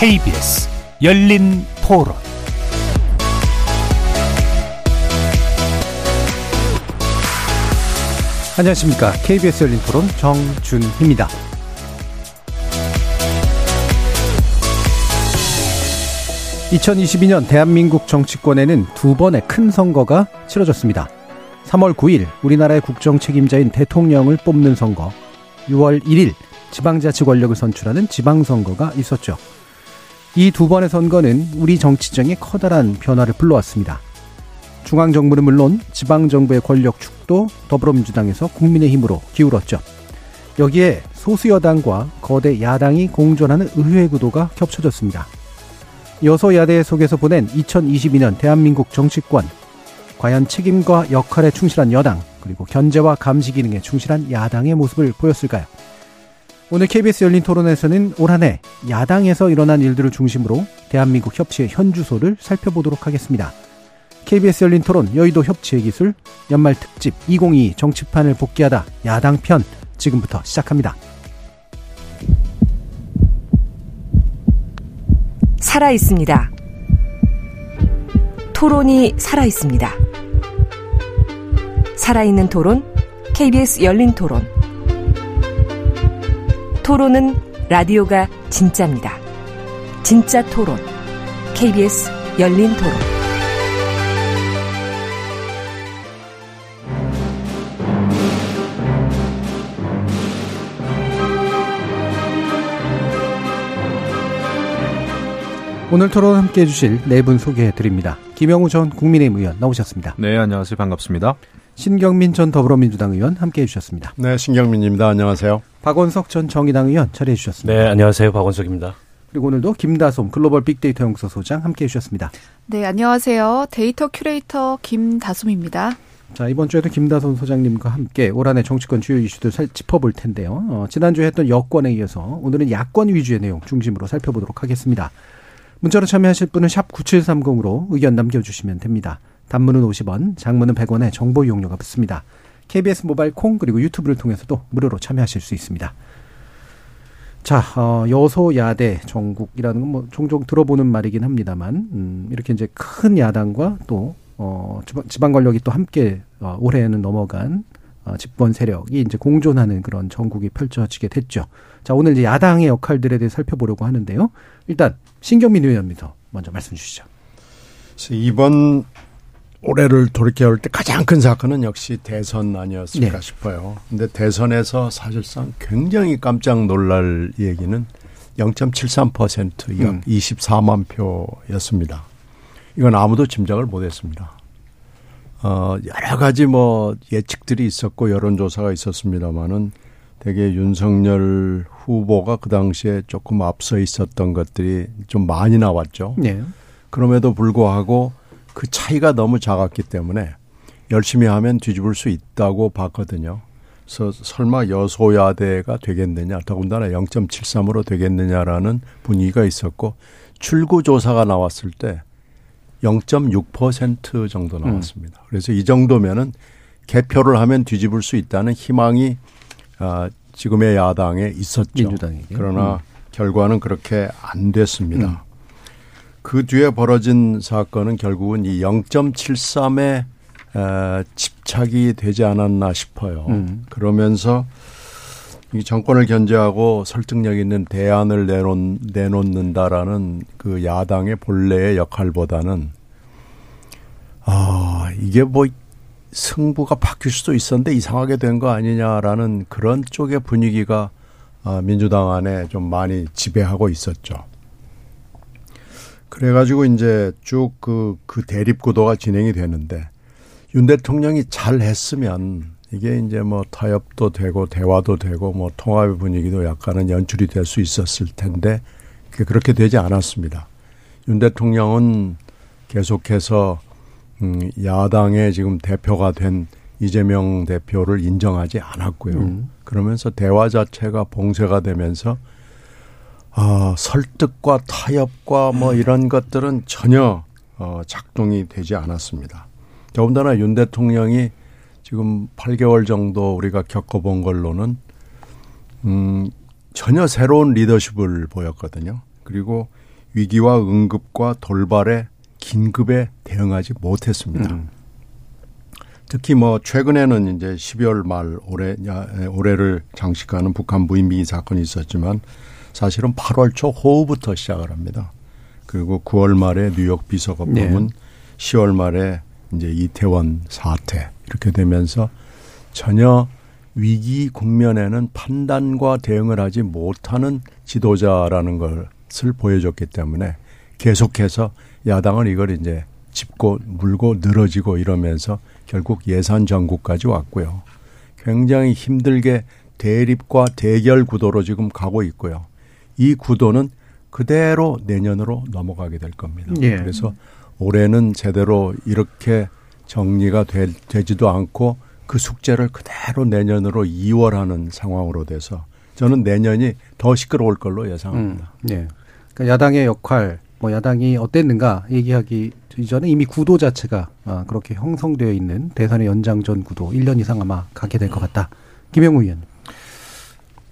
KBS 열린 토론 안녕하십니까. KBS 열린 토론 정준희입니다. (2022년) 대한민국 정치권에는 두 번의 큰 선거가 치러졌습니다. 3월 9일 우리나라의 국정 책임자인 대통령을 뽑는 선거, 6월 1일 지방자치 권력을 선출하는 지방선거가 있었죠. 이 두 번의 선거는 우리 정치정에 커다란 변화를 불러왔습니다. 중앙정부는 물론 지방정부의 권력 축도 더불어민주당에서 국민의힘으로 기울었죠. 여기에 소수여당과 거대 야당이 공존하는 의회 구도가 겹쳐졌습니다. 여소야대 속에서 보낸 2022년 대한민국 정치권 과연 책임과 역할에 충실한 여당 그리고 견제와 감시 기능에 충실한 야당의 모습을 보였을까요? 오늘 KBS 열린 토론에서는 올 한 해 야당에서 일어난 일들을 중심으로 대한민국 협치의 현주소를 살펴보도록 하겠습니다. KBS 열린 토론 여의도 협치의 기술 연말 특집 2022 정치판을 복귀하다 야당 편 지금부터 시작합니다. 살아 있습니다. 토론이 살아 있습니다. 살아있는 토론 KBS 열린 토론 토론은 라디오가 진짜입니다. 진짜 토론. KBS 열린 토론. 오늘 토론 함께 해주실 네 분 소개해 드립니다. 김영우 전 국민의힘 의원 나오셨습니다. 네, 안녕하세요. 반갑습니다. 신경민 전 더불어민주당 의원 함께 해 주셨습니다. 네, 신경민입니다. 안녕하세요. 박원석 전 정의당 의원 자리해 주셨습니다. 네, 안녕하세요. 박원석입니다. 그리고 오늘도 김다솜 글로벌 빅데이터 연구소 소장 함께 해 주셨습니다. 네, 안녕하세요. 데이터 큐레이터 김다솜입니다. 자, 이번 주에도 김다솜 소장님과 함께 올 한 해 정치권 주요 이슈들 살 짚어볼 텐데요. 어, 지난주에 했던 여권에 이어서 오늘은 야권 위주의 내용 중심으로 살펴보도록 하겠습니다. 문자로 참여하실 분은 샵 9730으로 의견 남겨주시면 됩니다. 단문은 50원, 장문은 100원에 정보 이용료가 붙습니다. KBS 모바일 콩 그리고 유튜브를 통해서도 무료로 참여하실 수 있습니다. 자, 어, 여소야대 정국이라는 건 뭐 종종 들어보는 말이긴 합니다만, 음, 이렇게 이제 큰 야당과 또, 어, 지방, 권력이 또 함께, 어, 올해에는 넘어간, 어, 집권 세력이 이제 공존하는 그런 정국이 펼쳐지게 됐죠. 자, 오늘 이제 야당의 역할들에 대해 살펴보려고 하는데요. 일단, 신경민 의원님부터 먼저 말씀 주시죠. 이번 올해를 돌이켜볼 때 가장 큰 사건은 역시 대선 아니었을까 네. 싶어요. 근데 대선에서 사실상 굉장히 깜짝 놀랄 얘기는 0.73%약 음. 24만 표였습니다. 이건 아무도 짐작을 못했습니다. 어, 여러 가지 뭐 예측들이 있었고 여론조사가 있었습니다만은 되게 윤석열 후보가 그 당시에 조금 앞서 있었던 것들이 좀 많이 나왔죠. 네. 그럼에도 불구하고 그 차이가 너무 작았기 때문에 열심히 하면 뒤집을 수 있다고 봤거든요. 그래서 설마 여소야대가 되겠느냐, 더군다나 0.73으로 되겠느냐라는 분위기가 있었고 출구 조사가 나왔을 때 0.6% 정도 나왔습니다. 그래서 이 정도면은 개표를 하면 뒤집을 수 있다는 희망이 아, 지금의 야당에 있었죠. 민주당에게. 그러나 음. 결과는 그렇게 안 됐습니다. 그 뒤에 벌어진 사건은 결국은 이 0.73에 에, 집착이 되지 않았나 싶어요. 음. 그러면서 이 정권을 견제하고 설득력 있는 대안을 내놓, 내놓는다라는 그 야당의 본래의 역할보다는 아, 이게 뭐 승부가 바뀔 수도 있었는데 이상하게 된 거 아니냐라는 그런 쪽의 분위기가 아, 민주당 안에 좀 많이 지배하고 있었죠. 그래가지고 이제 쭉 그, 그 대립구도가 진행이 되는데 윤 대통령이 잘 했으면 이게 이제 뭐 타협도 되고 대화도 되고 뭐 통합의 분위기도 약간은 연출이 될 수 있었을 텐데 그게 그렇게 되지 않았습니다. 윤 대통령은 계속해서 음, 야당의 지금 대표가 된 이재명 대표를 인정하지 않았고요. 음. 그러면서 대화 자체가 봉쇄가 되면서 아, 설득과 타협과 뭐 이런 것들은 전혀 어, 작동이 되지 않았습니다. 더군다나 윤 대통령이 지금 8개월 정도 우리가 겪어본 걸로는 음, 전혀 새로운 리더십을 보였거든요. 그리고 위기와 응급과 돌발에 긴급에 대응하지 못했습니다. 음. 특히 뭐 최근에는 이제 12월 말 올해 올해를 장식하는 북한 무인비기 사건이 있었지만 사실은 8월 초 호우부터 시작을 합니다. 그리고 9월 말에 뉴욕 비서거품은 네. 10월 말에 이제 이태원 사태 이렇게 되면서 전혀 위기 국면에는 판단과 대응을 하지 못하는 지도자라는 것을 보여줬기 때문에 계속해서 야당은 이걸 이제 짚고 물고 늘어지고 이러면서 결국 예산 정국까지 왔고요. 굉장히 힘들게 대립과 대결 구도로 지금 가고 있고요. 이 구도는 그대로 내년으로 넘어가게 될 겁니다. 예. 그래서 올해는 제대로 이렇게 정리가 되, 되지도 않고 그 숙제를 그대로 내년으로 이월하는 상황으로 돼서 저는 내년이 더 시끄러울 걸로 예상합니다. 음, 네. 그러니까 야당의 역할, 뭐 야당이 어땠는가 얘기하기 이전에 이미 구도 자체가 아, 그렇게 형성되어 있는 대선의 연장전 구도 1년 이상 아마 가게 될 것 같다. 김영우 의원.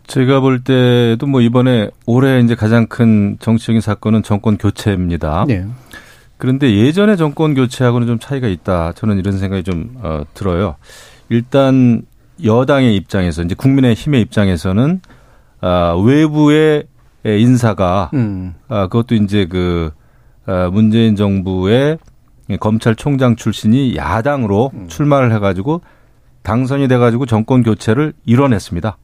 제가 볼 때도 뭐 이번에 올해 이제 가장 큰 정치적인 사건은 정권 교체입니다. 네. 그런데 예전의 정권 교체하고는 좀 차이가 있다. 저는 이런 생각이 좀 어, 들어요. 일단 여당의 입장에서 이제 국민의 힘의 입장에서는 아, 외부의 인사가 음. 아, 그것도 이제 그 아, 문재인 정부의 검찰총장 출신이 야당으로 음. 출마를 해가지고 당선이 돼가지고 정권 교체를 이뤄냈습니다.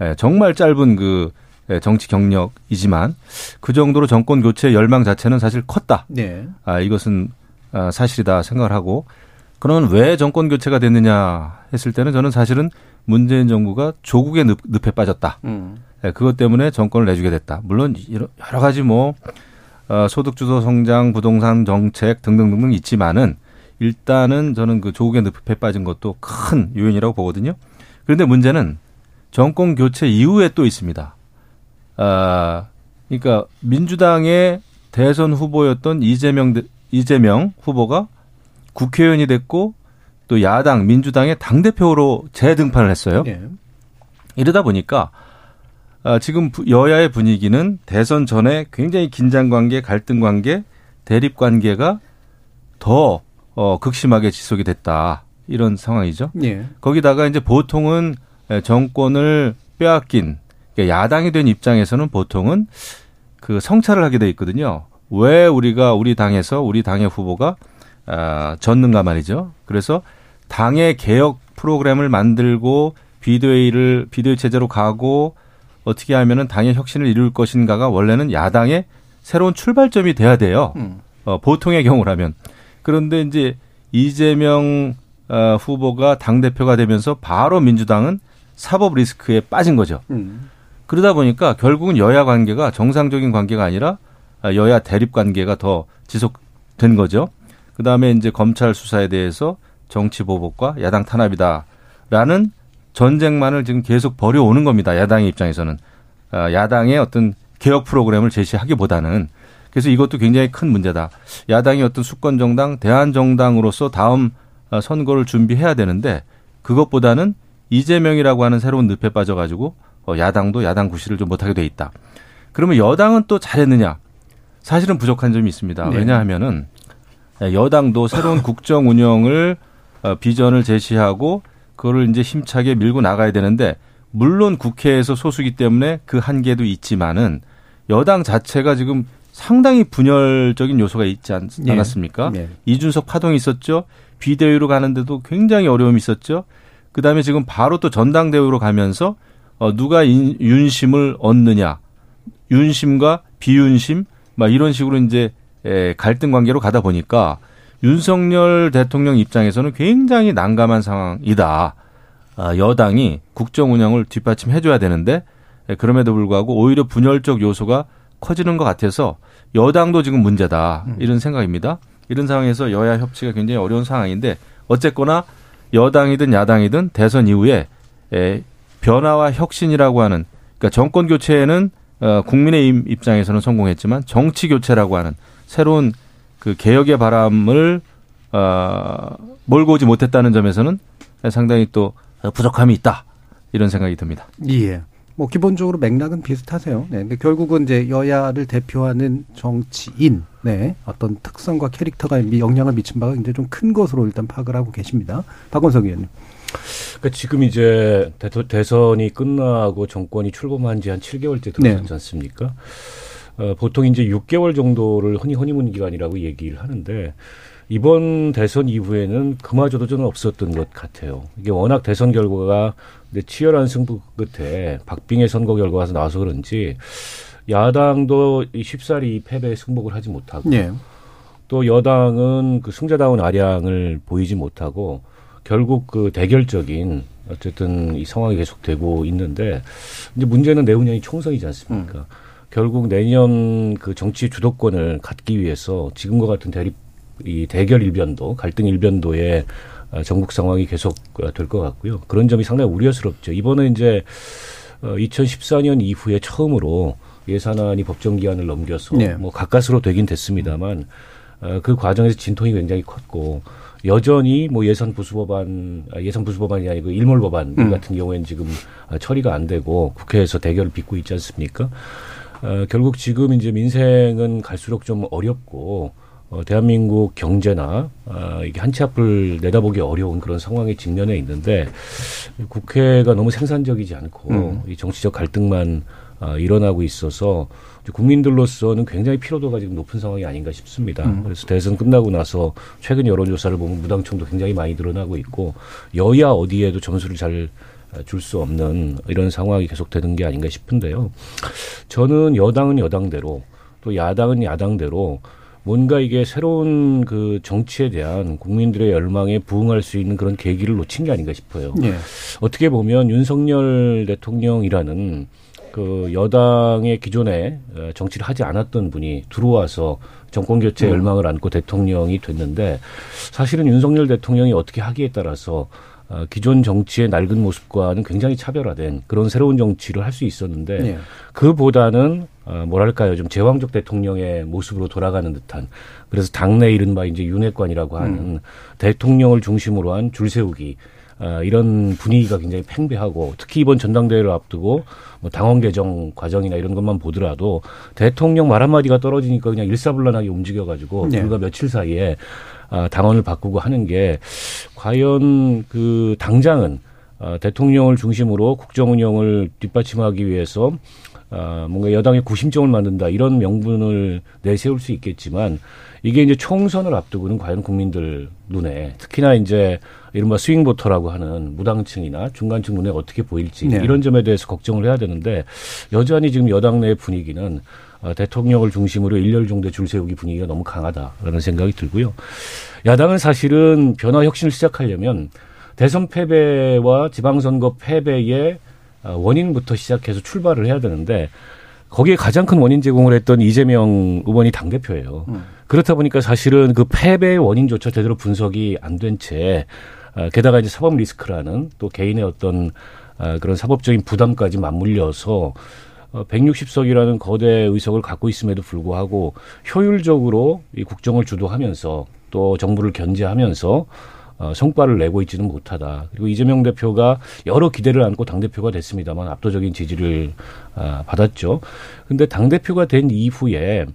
예, 정말 짧은 그 예, 정치 경력이지만 그 정도로 정권 교체 열망 자체는 사실 컸다. 네. 아, 이것은 아, 사실이다 생각을 하고 그러면 왜 정권 교체가 됐느냐 했을 때는 저는 사실은 문재인 정부가 조국의 늪, 에 빠졌다. 음. 네, 그것 때문에 정권을 내주게 됐다. 물론 여러 가지 뭐 어, 소득 주도 성장, 부동산 정책 등등등등 있지만은 일단은 저는 그 조국의 늪에 빠진 것도 큰 요인이라고 보거든요. 그런데 문제는 정권 교체 이후에 또 있습니다. 아, 그러니까 민주당의 대선 후보였던 이재명 이재명 후보가 국회의원이 됐고 또 야당 민주당의 당 대표로 재등판을 했어요. 네. 이러다 보니까 아, 지금 여야의 분위기는 대선 전에 굉장히 긴장 관계, 갈등 관계, 대립 관계가 더 어, 극심하게 지속이 됐다. 이런 상황이죠. 네. 거기다가 이제 보통은 정권을 빼앗긴 그러니까 야당이 된 입장에서는 보통은 그 성찰을 하게 돼 있거든요. 왜 우리가 우리 당에서 우리 당의 후보가 아, 졌는가 말이죠. 그래서 당의 개혁 프로그램을 만들고 비대위를 비대위 체제로 가고 어떻게 하면은 당의 혁신을 이룰 것인가가 원래는 야당의 새로운 출발점이 돼야 돼요. 음. 어, 보통의 경우라면. 그런데 이제 이재명 어, 후보가 당 대표가 되면서 바로 민주당은 사법 리스크에 빠진 거죠. 음. 그러다 보니까 결국은 여야 관계가 정상적인 관계가 아니라 여야 대립 관계가 더 지속된 거죠. 그 다음에 이제 검찰 수사에 대해서 정치 보복과 야당 탄압이다라는 전쟁만을 지금 계속 벌여오는 겁니다. 야당의 입장에서는. 아, 야당의 어떤 개혁 프로그램을 제시하기보다는 그래서 이것도 굉장히 큰 문제다. 야당이 어떤 수권 정당, 대한 정당으로서 다음 아, 선거를 준비해야 되는데 그것보다는 이재명이라고 하는 새로운 늪에 빠져가지고 어, 야당도 야당 구실을 좀 못하게 돼 있다. 그러면 여당은 또 잘했느냐? 사실은 부족한 점이 있습니다. 네. 왜냐하면은 예, 여당도 새로운 국정 운영을 어, 비전을 제시하고 그거를 이제 힘차게 밀고 나가야 되는데 물론 국회에서 소수기 때문에 그 한계도 있지만은 여당 자체가 지금 상당히 분열적인 요소가 있지 않, 네. 않았습니까? 네. 이준석 파동이 있었죠. 비대위로 가는데도 굉장히 어려움이 있었죠. 그다음에 지금 바로 또 전당대회로 가면서 어, 누가 인, 윤심을 얻느냐, 윤심과 비윤심, 막 이런 식으로 이제 에, 갈등 관계로 가다 보니까 윤석열 대통령 입장에서는 굉장히 난감한 상황이다. 아, 여당이 국정 운영을 뒷받침해 줘야 되는데 그럼에도 불구하고 오히려 분열적 요소가 커지는 것 같아서 여당도 지금 문제다 음. 이런 생각입니다. 이런 상황에서 여야 협치가 굉장히 어려운 상황인데 어쨌거나 여당이든 야당이든 대선 이후에 변화와 혁신이라고 하는 그러니까 정권 교체에는 어, 국민의 입장에서는 성공했지만 정치 교체라고 하는 새로운 그 개혁의 바람을 어, 몰고 오지 못했다는 점에서는 상당히 또 부족함이 있다 이런 생각이 듭니다. 예. 뭐 기본적으로 맥락은 비슷하세요. 네. 근데 결국은 이제 여야를 대표하는 정치인, 네. 어떤 특성과 캐릭터가 영향을 미친 바가 이제 좀큰 것으로 일단 파악을 하고 계십니다. 박원석 의원님. 그러니까 지금 이제 대선이 끝나고 정권이 출범한 지 한 7개월째 들어섰지 네. 않습니까? 어, 보통 이제 6개월 정도를 허니 허니문 기간이라고 얘기를 하는데 이번 대선 이후에는 그마저도 저는 없었던 것 같아요. 이게 워낙 대선 결과가 치열한 승부 끝에 박빙의 선거 결과가 나와서 그런지 야당도 쉽사리 패배에 승복을 하지 못하고 네. 또 여당은 그 승자다운 아량을 보이지 못하고 결국 그 대결적인 어쨌든 이 상황이 계속되고 있는데 이제 문제는 내후년이 총선이지 않습니까? 음. 결국 내년 그 정치 주도권을 갖기 위해서 지금과 같은 대립 이 대결 일변도 갈등 일변도의 전국 상황이 계속 될 것 같고요. 그런 점이 상당히 우려스럽죠. 이번에 이제 2014년 어, 이후에 처음으로 예산안이 법정 기한을 넘겨서 네. 뭐 가까스로 되긴 됐습니다만 어, 그 과정에서 진통이 굉장히 컸고 여전히 뭐 예산 부수법안 아, 예산 부수법안이 아니고 일몰 법안 음. 같은 경우에는 지금 처리가 안 되고 국회에서 대결을 빚고 있지 않습니까? 어, 결국 지금 이제 민생은 갈수록 좀 어렵고 어, 대한민국 경제나 어, 이게 한치 앞을 내다보기 어려운 그런 상황에 직면해 있는데 국회가 너무 생산적이지 않고 음. 이 정치적 갈등만 어, 일어나고 있어서 국민들로서는 굉장히 피로도가 지금 높은 상황이 아닌가 싶습니다. 음. 그래서 대선 끝나고 나서 최근 여론조사를 보면 무당청도 굉장히 많이 늘어나고 있고 여야 어디에도 점수를 잘 줄 수 없는 이런 상황이 계속되는 게 아닌가 싶은데요. 저는 여당은 여당대로 또 야당은 야당대로 뭔가 이게 새로운 그 정치에 대한 국민들의 열망에 부응할 수 있는 그런 계기를 놓친 게 아닌가 싶어요. 네. 어떻게 보면 윤석열 대통령이라는 그 여당의 기존에 어, 정치를 하지 않았던 분이 들어와서 정권 교체 음. 열망을 안고 대통령이 됐는데 사실은 윤석열 대통령이 어떻게 하기에 따라서 어, 기존 정치의 낡은 모습과는 굉장히 차별화된 그런 새로운 정치를 할 수 있었는데 네. 그보다는 어, 뭐랄까요 좀 제왕적 대통령의 모습으로 돌아가는 듯한 그래서 당내 이른바 이제 윤회관이라고 하는 음. 대통령을 중심으로 한 줄세우기 어, 이런 분위기가 굉장히 팽배하고 특히 이번 전당대회를 앞두고 뭐 당원 개정 과정이나 이런 것만 보더라도 대통령 말 한마디가 떨어지니까 그냥 일사불란하게 움직여가지고 네. 불과 며칠 사이에 아, 당원을 바꾸고 하는 게 과연 그 당장은 어, 대통령을 중심으로 국정 운영을 뒷받침하기 위해서 어, 뭔가 여당의 구심점을 만든다 이런 명분을 내세울 수 있겠지만 이게 이제 총선을 앞두고는 과연 국민들 눈에 특히나 이제 이른바 스윙 보터라고 하는 무당층이나 중간층 눈에 어떻게 보일지 네. 이런 점에 대해서 걱정을 해야 되는데 여전히 지금 여당 내 분위기는 어, 대통령을 중심으로 일렬 정도의 줄 세우기 분위기가 너무 강하다라는 생각이 들고요. 야당은 사실은 변화 혁신을 시작하려면 대선 패배와 지방선거 패배의 어, 원인부터 시작해서 출발을 해야 되는데 거기에 가장 큰 원인 제공을 했던 이재명 의원이 당대표예요. 음. 그렇다 보니까 사실은 그 패배의 원인조차 제대로 분석이 안 된 채, 어, 게다가 이제 사법 리스크라는 또 개인의 어떤 어, 그런 사법적인 부담까지 맞물려서 160석이라는 거대 의석을 갖고 있음에도 불구하고 효율적으로 이 국정을 주도하면서 또 정부를 견제하면서 어, 성과를 내고 있지는 못하다. 그리고 이재명 대표가 여러 기대를 안고 당 대표가 됐습니다만 압도적인 지지를 어, 받았죠. 근데 당 대표가 된 이후에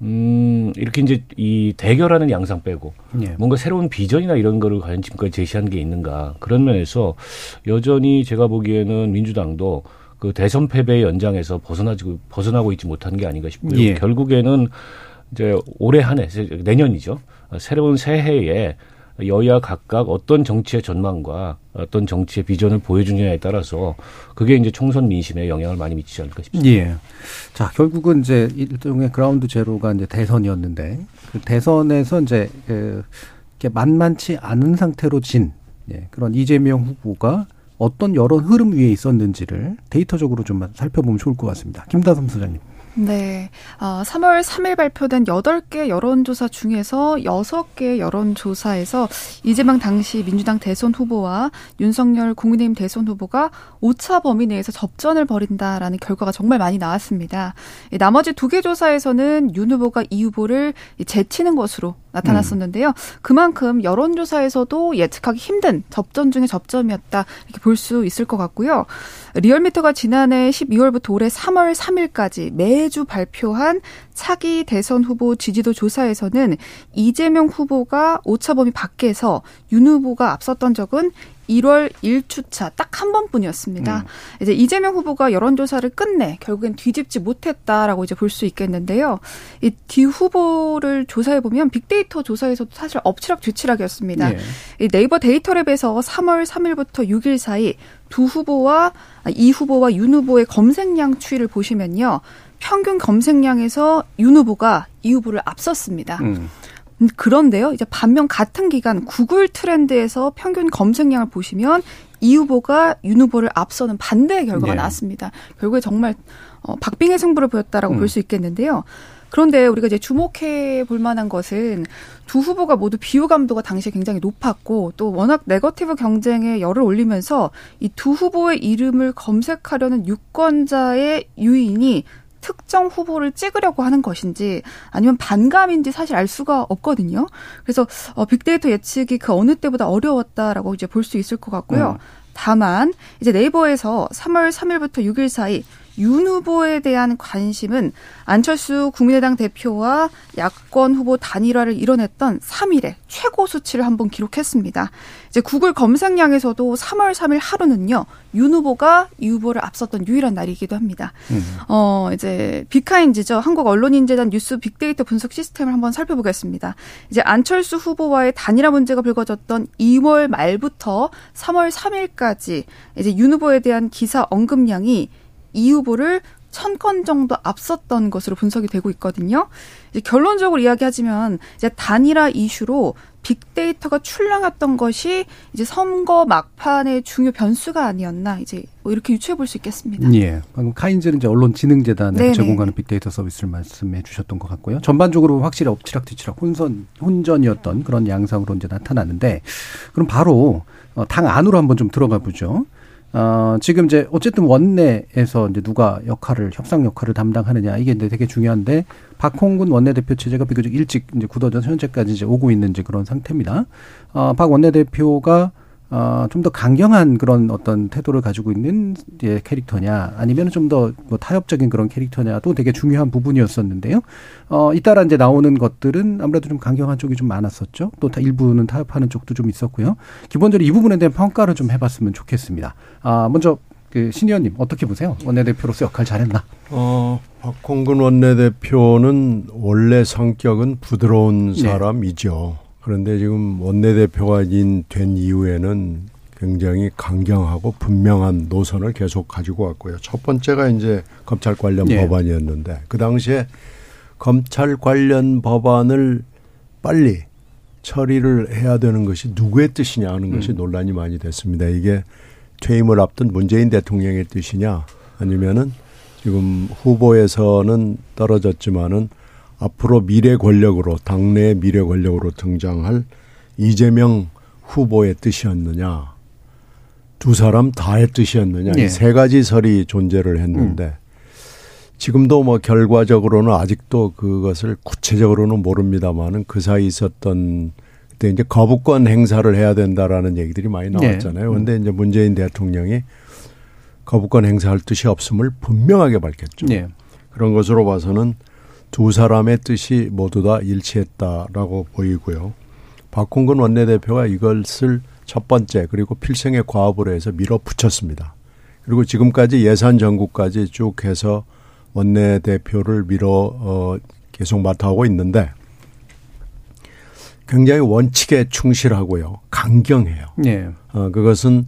음, 이렇게 이제 이 대결하는 양상 빼고 예. 뭔가 새로운 비전이나 이런 거를 과연 지금까지 제시한 게 있는가 그런 면에서 여전히 제가 보기에는 민주당도 그 대선 패배의 연장에서 벗어나지고 벗어나고 있지 못한 게 아닌가 싶고요. 예. 결국에는 이제 올해 한 해, 내년이죠. 새로운 새해에 여야 각각 어떤 정치의 전망과 어떤 정치의 비전을 보여주느냐에 따라서 그게 이제 총선 민심에 영향을 많이 미치지 않을까 싶습니다. 예. 자, 결국은 이제 일종의 그라운드 제로가 이제 대선이었는데 그 대선에서 이제 그 만만치 않은 상태로 진 예, 그런 이재명 후보가 어떤 여론 흐름 위에 있었는지를 데이터적으로 좀 살펴보면 좋을 것 같습니다. 김다솜 소장님. 네. 어, 3월 3일 발표된 8개 여론조사 중에서 6개 여론조사에서 이재명 당시 민주당 대선 후보와 윤석열 국민의힘 대선 후보가 오차 범위 내에서 접전을 벌인다라는 결과가 정말 많이 나왔습니다. 나머지 두 개 조사에서는 윤 후보가 이 후보를 제치는 것으로 나타났었는데요. 음. 그만큼 여론조사에서도 예측하기 힘든 접전 중의 접점이었다 이렇게 볼 수 있을 것 같고요. 리얼미터가 지난해 12월부터 올해 3월 3일까지 매주 발표한 차기 대선 후보 지지도 조사에서는 이재명 후보가 오차범위 밖에서 윤 후보가 앞섰던 적은 1월 1주차 딱 한 번뿐이었습니다. 음. 이제 이재명 후보가 여론조사를 끝내 결국엔 뒤집지 못했다라고 이제 볼 수 있겠는데요. 이 뒤 후보를 조사해 보면 빅데이터 조사에서도 사실 엎치락 뒤치락이었습니다. 네. 이 네이버 데이터랩에서 3월 3일부터 6일 사이 두 후보와 이 후보와 윤 후보의 검색량 추이를 보시면요. 평균 검색량에서 윤 후보가 이 후보를 앞섰습니다. 음. 그런데요, 이제 반면 같은 기간 구글 트렌드에서 평균 검색량을 보시면 이 후보가 윤 후보를 앞서는 반대의 결과가 네. 나왔습니다. 결국에 정말 어, 박빙의 승부를 보였다라고 음. 볼수 있겠는데요. 그런데 우리가 이제 주목해 볼 만한 것은 두 후보가 모두 비호감도가 당시에 굉장히 높았고 또 워낙 네거티브 경쟁에 열을 올리면서 이 두 후보의 이름을 검색하려는 유권자의 유인이 특정 후보를 찍으려고 하는 것인지 아니면 반감인지 사실 알 수가 없거든요. 그래서 어, 빅데이터 예측이 그 어느 때보다 어려웠다라고 이제 볼 수 있을 것 같고요. 음. 다만 이제 네이버에서 3월 3일부터 6일 사이 윤 후보에 대한 관심은 안철수 국민의당 대표와 야권 후보 단일화를 이뤄냈던 3일에 최고 수치를 한번 기록했습니다. 이제 구글 검색량에서도 3월 3일 하루는요, 윤 후보가 이 후보를 앞섰던 유일한 날이기도 합니다. 음. 어, 이제 비카인즈죠. 한국 언론인재단 뉴스 빅데이터 분석 시스템을 한번 살펴보겠습니다. 이제 안철수 후보와의 단일화 문제가 불거졌던 2월 말부터 3월 3일까지 이제 윤 후보에 대한 기사 언급량이 이 후보를 천 건 정도 앞섰던 것으로 분석이 되고 있거든요. 이제 결론적으로 이야기하자면 이제 단일화 이슈로 빅데이터가 출렁였던 것이 이제 선거 막판의 중요 변수가 아니었나 이제 뭐 이렇게 유추해 볼 수 있겠습니다. 예. 방금 카인즈는 이제 언론진흥재단에 제공하는 빅데이터 서비스를 말씀해 주셨던 것 같고요. 전반적으로 확실히 엎치락뒤치락 혼선 혼전이었던 그런 양상으로 이제 나타났는데 그럼 바로 어, 당 안으로 한번 좀 들어가 보죠. 어, 지금 이제 어쨌든 원내에서 이제 누가 역할을 협상 역할을 담당하느냐 이게 이제 되게 중요한데 박홍근 원내대표 체제가 비교적 일찍 이제 굳어져서 현재까지 이제 오고 있는 이제 그런 상태입니다. 어, 박 원내대표가 어, 좀 더 강경한 그런 어떤 태도를 가지고 있는 예, 캐릭터냐, 아니면 좀 더 뭐 타협적인 그런 캐릭터냐도 되게 중요한 부분이었었는데요. 어, 잇따라 이제 나오는 것들은 아무래도 좀 강경한 쪽이 좀 많았었죠. 또 일부는 타협하는 쪽도 좀 있었고요. 기본적으로 이 부분에 대한 평가를 좀 해봤으면 좋겠습니다. 아, 먼저 그 신 의원님 어떻게 보세요? 원내대표로서 역할 잘했나? 어, 박홍근 원내대표는 원래 성격은 부드러운 네. 사람이죠. 그런데 지금 원내대표가 된 이후에는 굉장히 강경하고 분명한 노선을 계속 가지고 왔고요. 첫 번째가 이제 검찰 관련 네. 법안이었는데 그 당시에 검찰 관련 법안을 빨리 처리를 해야 되는 것이 누구의 뜻이냐 하는 것이 음. 논란이 많이 됐습니다. 이게 퇴임을 앞둔 문재인 대통령의 뜻이냐 아니면은 지금 후보에서는 떨어졌지만은 앞으로 미래 권력으로 당내 미래 권력으로 등장할 이재명 후보의 뜻이었느냐 두 사람 다의 뜻이었느냐 네. 이세 가지 설이 존재를 했는데 음. 지금도 뭐 결과적으로는 아직도 그것을 구체적으로는 모릅니다만은 그 사이 있었던 그때 이제 거부권 행사를 해야 된다라는 얘기들이 많이 네. 나왔잖아요. 그런데 네. 이제 문재인 대통령이 거부권 행사할 뜻이 없음을 분명하게 밝혔죠. 네. 그런 것으로 봐서는 두 사람의 뜻이 모두 다 일치했다라고 보이고요. 박홍근 원내대표가 이것을 첫 번째 그리고 필생의 과업으로 해서 밀어붙였습니다. 그리고 지금까지 예산 전국까지 쭉 해서 원내대표를 밀어 어 계속 맡아오고 있는데 굉장히 원칙에 충실하고요. 강경해요. 네. 어 그것은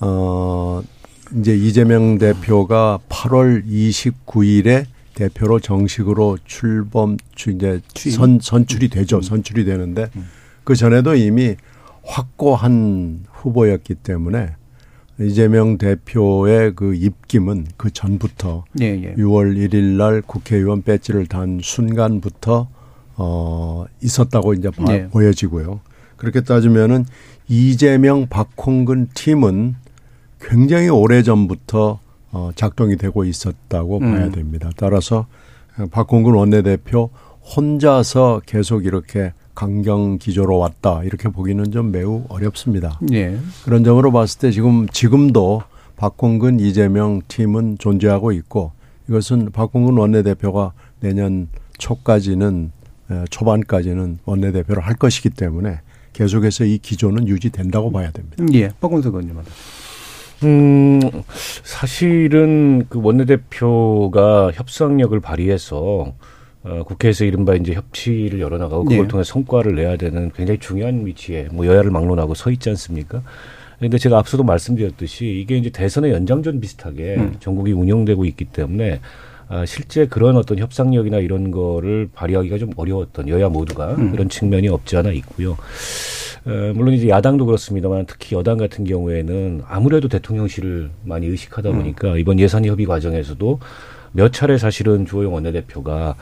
어 이제 이재명 대표가 8월 29일에 대표로 정식으로 출범 이제 선 선출이 되죠. 음. 선출이 되는데 음. 그 전에도 이미 확고한 후보였기 때문에 이재명 대표의 그 입김은 그 전부터 예, 예. 6월 1일 날 국회의원 배지를 단 순간부터 어 있었다고 이제 봐, 예. 보여지고요. 그렇게 따지면은 이재명 박홍근 팀은 굉장히 오래 전부터 어, 작동이 되고 있었다고 음. 봐야 됩니다. 따라서 박홍근 원내대표 혼자서 계속 이렇게 강경 기조로 왔다 이렇게 보기는 좀 매우 어렵습니다. 예. 그런 점으로 봤을 때 지금 지금도 박홍근 이재명 팀은 존재하고 있고 이것은 박홍근 원내대표가 내년 초까지는 초반까지는 원내대표를 할 것이기 때문에 계속해서 이 기조는 유지된다고 봐야 됩니다. 예, 박원석 의원님은. 음, 사실은 그 원내대표가 협상력을 발휘해서 어, 국회에서 이른바 이제 협치를 열어나가고 그걸 네. 통해 성과를 내야 되는 굉장히 중요한 위치에 뭐 여야를 막론하고 서 있지 않습니까? 근데 제가 앞서도 말씀드렸듯이 이게 이제 대선의 연장전 비슷하게 음. 전국이 운영되고 있기 때문에 아, 실제 그런 어떤 협상력이나 이런 거를 발휘하기가 좀 어려웠던 여야 모두가 음. 그런 측면이 없지 않아 있고요. 어, 물론 이제 야당도 그렇습니다만 특히 여당 같은 경우에는 아무래도 대통령실을 많이 의식하다 음. 보니까 음. 이번 예산 협의 과정에서도 몇 차례 사실은 주호영 원내대표가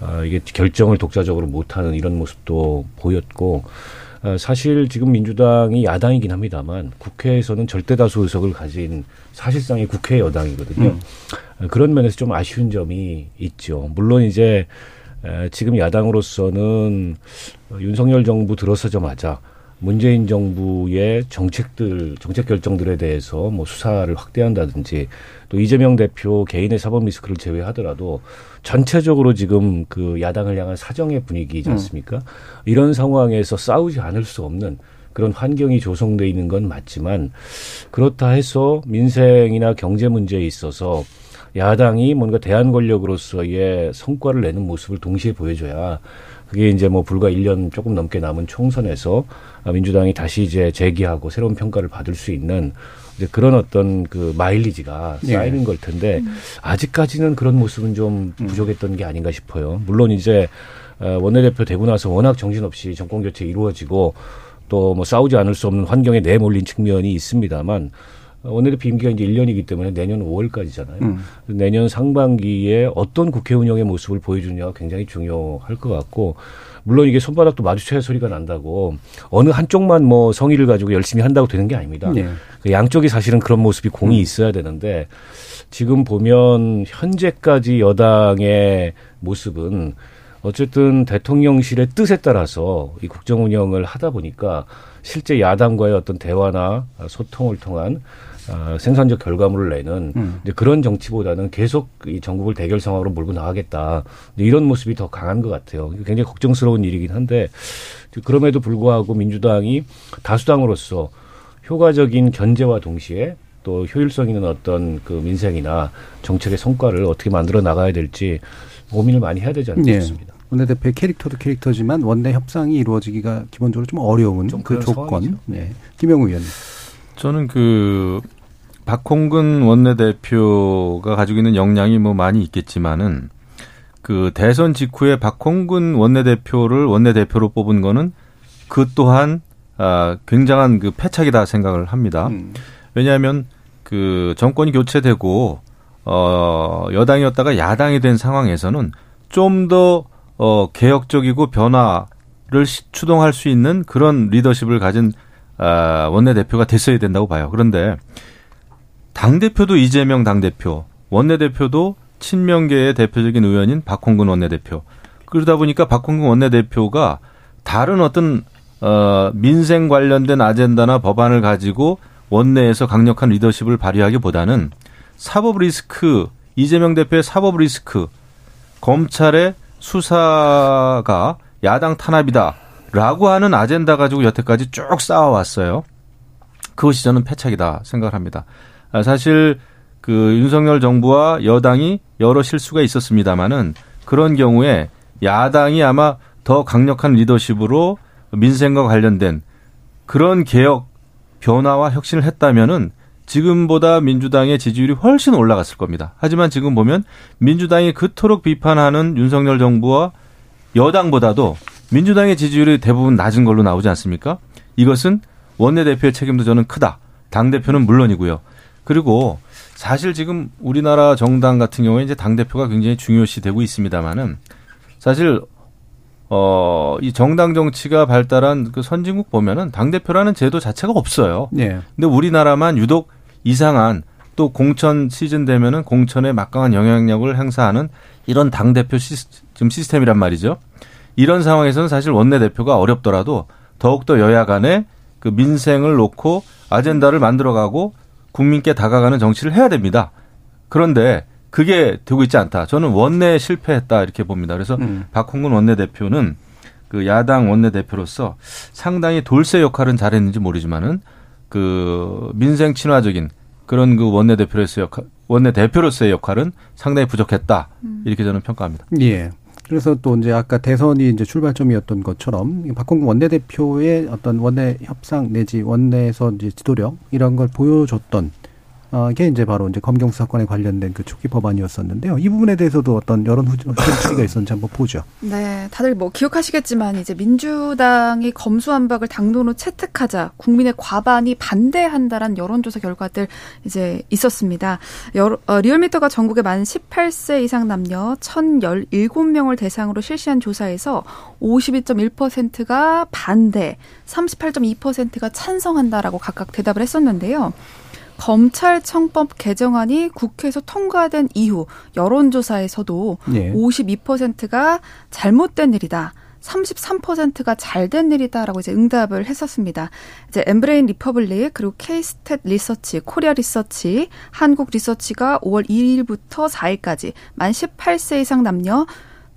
아, 이게 결정을 독자적으로 못하는 이런 모습도 보였고 어, 사실 지금 민주당이 야당이긴 합니다만 국회에서는 절대 다수 의석을 가진 사실상의 국회 여당이거든요. 음. 어, 그런 면에서 좀 아쉬운 점이 있죠. 물론 이제 지금 야당으로서는 윤석열 정부 들어서자마자 문재인 정부의 정책들, 정책 결정들에 대해서 뭐 수사를 확대한다든지 또 이재명 대표 개인의 사법 리스크를 제외하더라도 전체적으로 지금 그 야당을 향한 사정의 분위기지 음. 않습니까? 음. 이런 상황에서 싸우지 않을 수 없는 그런 환경이 조성돼 있는 건 맞지만 그렇다 해서 민생이나 경제 문제에 있어서 야당이 뭔가 대한 권력으로서의 성과를 내는 모습을 동시에 보여줘야 그게 이제 뭐 불과 1년 조금 넘게 남은 총선에서 민주당이 다시 이제 재기하고 새로운 평가를 받을 수 있는 이제 그런 어떤 그 마일리지가 예. 쌓이는 네. 걸 텐데 음. 아직까지는 그런 모습은 좀 음. 부족했던 게 아닌가 싶어요. 물론 이제 어, 원내대표 되고 나서 워낙 정신없이 정권 교체 이루어지고 또 뭐 싸우지 않을 수 없는 환경에 내몰린 측면이 있습니다만 원내대표 임기가 이제 1년이기 때문에 내년 5월까지잖아요. 음. 내년 상반기에 어떤 국회 운영의 모습을 보여주냐가 굉장히 중요할 것 같고 물론 이게 손바닥도 마주쳐야 소리가 난다고 어느 한쪽만 뭐 성의를 가지고 열심히 한다고 되는 게 아닙니다. 네. 그 양쪽이 사실은 그런 모습이 공이 음. 있어야 되는데 지금 보면 현재까지 여당의 모습은 어쨌든 대통령실의 뜻에 따라서 이 국정 운영을 하다 보니까 실제 야당과의 어떤 대화나 소통을 통한 어, 생산적 결과물을 내는 음. 이제 그런 정치보다는 계속 이 전국을 대결 상황으로 몰고 나가겠다 이런 모습이 더 강한 것 같아요. 굉장히 걱정스러운 일이긴 한데 그럼에도 불구하고 민주당이 다수당으로서 효과적인 견제와 동시에 또 효율성 있는 어떤 그 민생이나 정책의 성과를 어떻게 만들어 나가야 될지 고민을 많이 해야 되지 네. 싶습니다. 원내대표의 캐릭터도 캐릭터지만 원내 협상이 이루어지기가 기본적으로 좀 어려운 좀 그 조건. 네. 김영우 의원님. 저는 그 박홍근 원내대표가 가지고 있는 역량이 뭐 많이 있겠지만은 그 대선 직후에 박홍근 원내대표를 원내대표로 뽑은 거는 그 또한 아 굉장한 그 패착이다 생각을 합니다. 음. 왜냐하면 그 정권이 교체되고 어 여당이었다가 야당이 된 상황에서는 좀 더 어 개혁적이고 변화를 추동할 수 있는 그런 리더십을 가진 아, 원내대표가 됐어야 된다고 봐요. 그런데 당대표도 이재명 당대표, 원내대표도 친명계의 대표적인 의원인 박홍근 원내대표. 그러다 보니까 박홍근 원내대표가 다른 어떤 어, 민생 관련된 아젠다나 법안을 가지고 원내에서 강력한 리더십을 발휘하기보다는 사법 리스크, 이재명 대표의 사법 리스크, 검찰의 수사가 야당 탄압이다. 라고 하는 아젠다 가지고 여태까지 쭉 쌓아왔어요. 그것이 저는 패착이다 생각을 합니다. 아, 사실 그 윤석열 정부와 여당이 여러 실수가 있었습니다마는 그런 경우에 야당이 아마 더 강력한 리더십으로 민생과 관련된 그런 개혁 변화와 혁신을 했다면은 지금보다 민주당의 지지율이 훨씬 올라갔을 겁니다. 하지만 지금 보면 민주당이 그토록 비판하는 윤석열 정부와 여당보다도 민주당의 지지율이 대부분 낮은 걸로 나오지 않습니까? 이것은 원내대표의 책임도 저는 크다. 당대표는 물론이고요. 그리고 사실 지금 우리나라 정당 같은 경우에 이제 당대표가 굉장히 중요시 되고 있습니다만은 사실 어, 이 정당 정치가 발달한 그 선진국 보면은 당대표라는 제도 자체가 없어요. 네. 근데 우리나라만 유독 이상한 또 공천 시즌 되면은 공천에 막강한 영향력을 행사하는 이런 당대표 시스템, 시스템이란 말이죠. 이런 상황에서는 사실 원내대표가 어렵더라도 더욱더 여야 간에 그 민생을 놓고 아젠다를 만들어가고 국민께 다가가는 정치를 해야 됩니다. 그런데 그게 되고 있지 않다. 저는 원내 실패했다 이렇게 봅니다. 그래서 음. 박홍근 원내대표는 그 야당 원내대표로서 상당히 돌쇠 역할은 잘했는지 모르지만은 그 민생 친화적인 그런 그 원내대표로서의 역할, 원내대표로서의 역할은 상당히 부족했다. 음. 이렇게 저는 평가합니다. 예. 그래서 또 이제 아까 대선이 이제 출발점이었던 것처럼 박홍근 원내대표의 어떤 원내 협상 내지 원내에서 이제 지도력 이런 걸 보여줬던 어, 이게 이제 바로 이제 검경 수 사건에 관련된 그 초기 법안이었었는데요. 이 부분에 대해서도 어떤 여론 후기가 있었는지 한번 보죠. 네, 다들 뭐 기억하시겠지만 이제 민주당이 검수안박을 당론으로 채택하자 국민의 과반이 반대한다란 여론조사 결과들 이제 있었습니다. 여러, 어, 리얼미터가 전국의 만 18세 이상 남녀 1,017명을 대상으로 실시한 조사에서 52.1%가 반대, 38.2%가 찬성한다라고 각각 대답을 했었는데요. 검찰청법 개정안이 국회에서 통과된 이후 여론조사에서도 예. 52%가 잘못된 일이다. 33%가 잘 된 일이다라고 이제 응답을 했었습니다. 이제 엠브레인 리퍼블릭 그리고 케이스탯 리서치, 코리아 리서치, 한국 리서치가 5월 2일부터 4일까지 만 18세 이상 남녀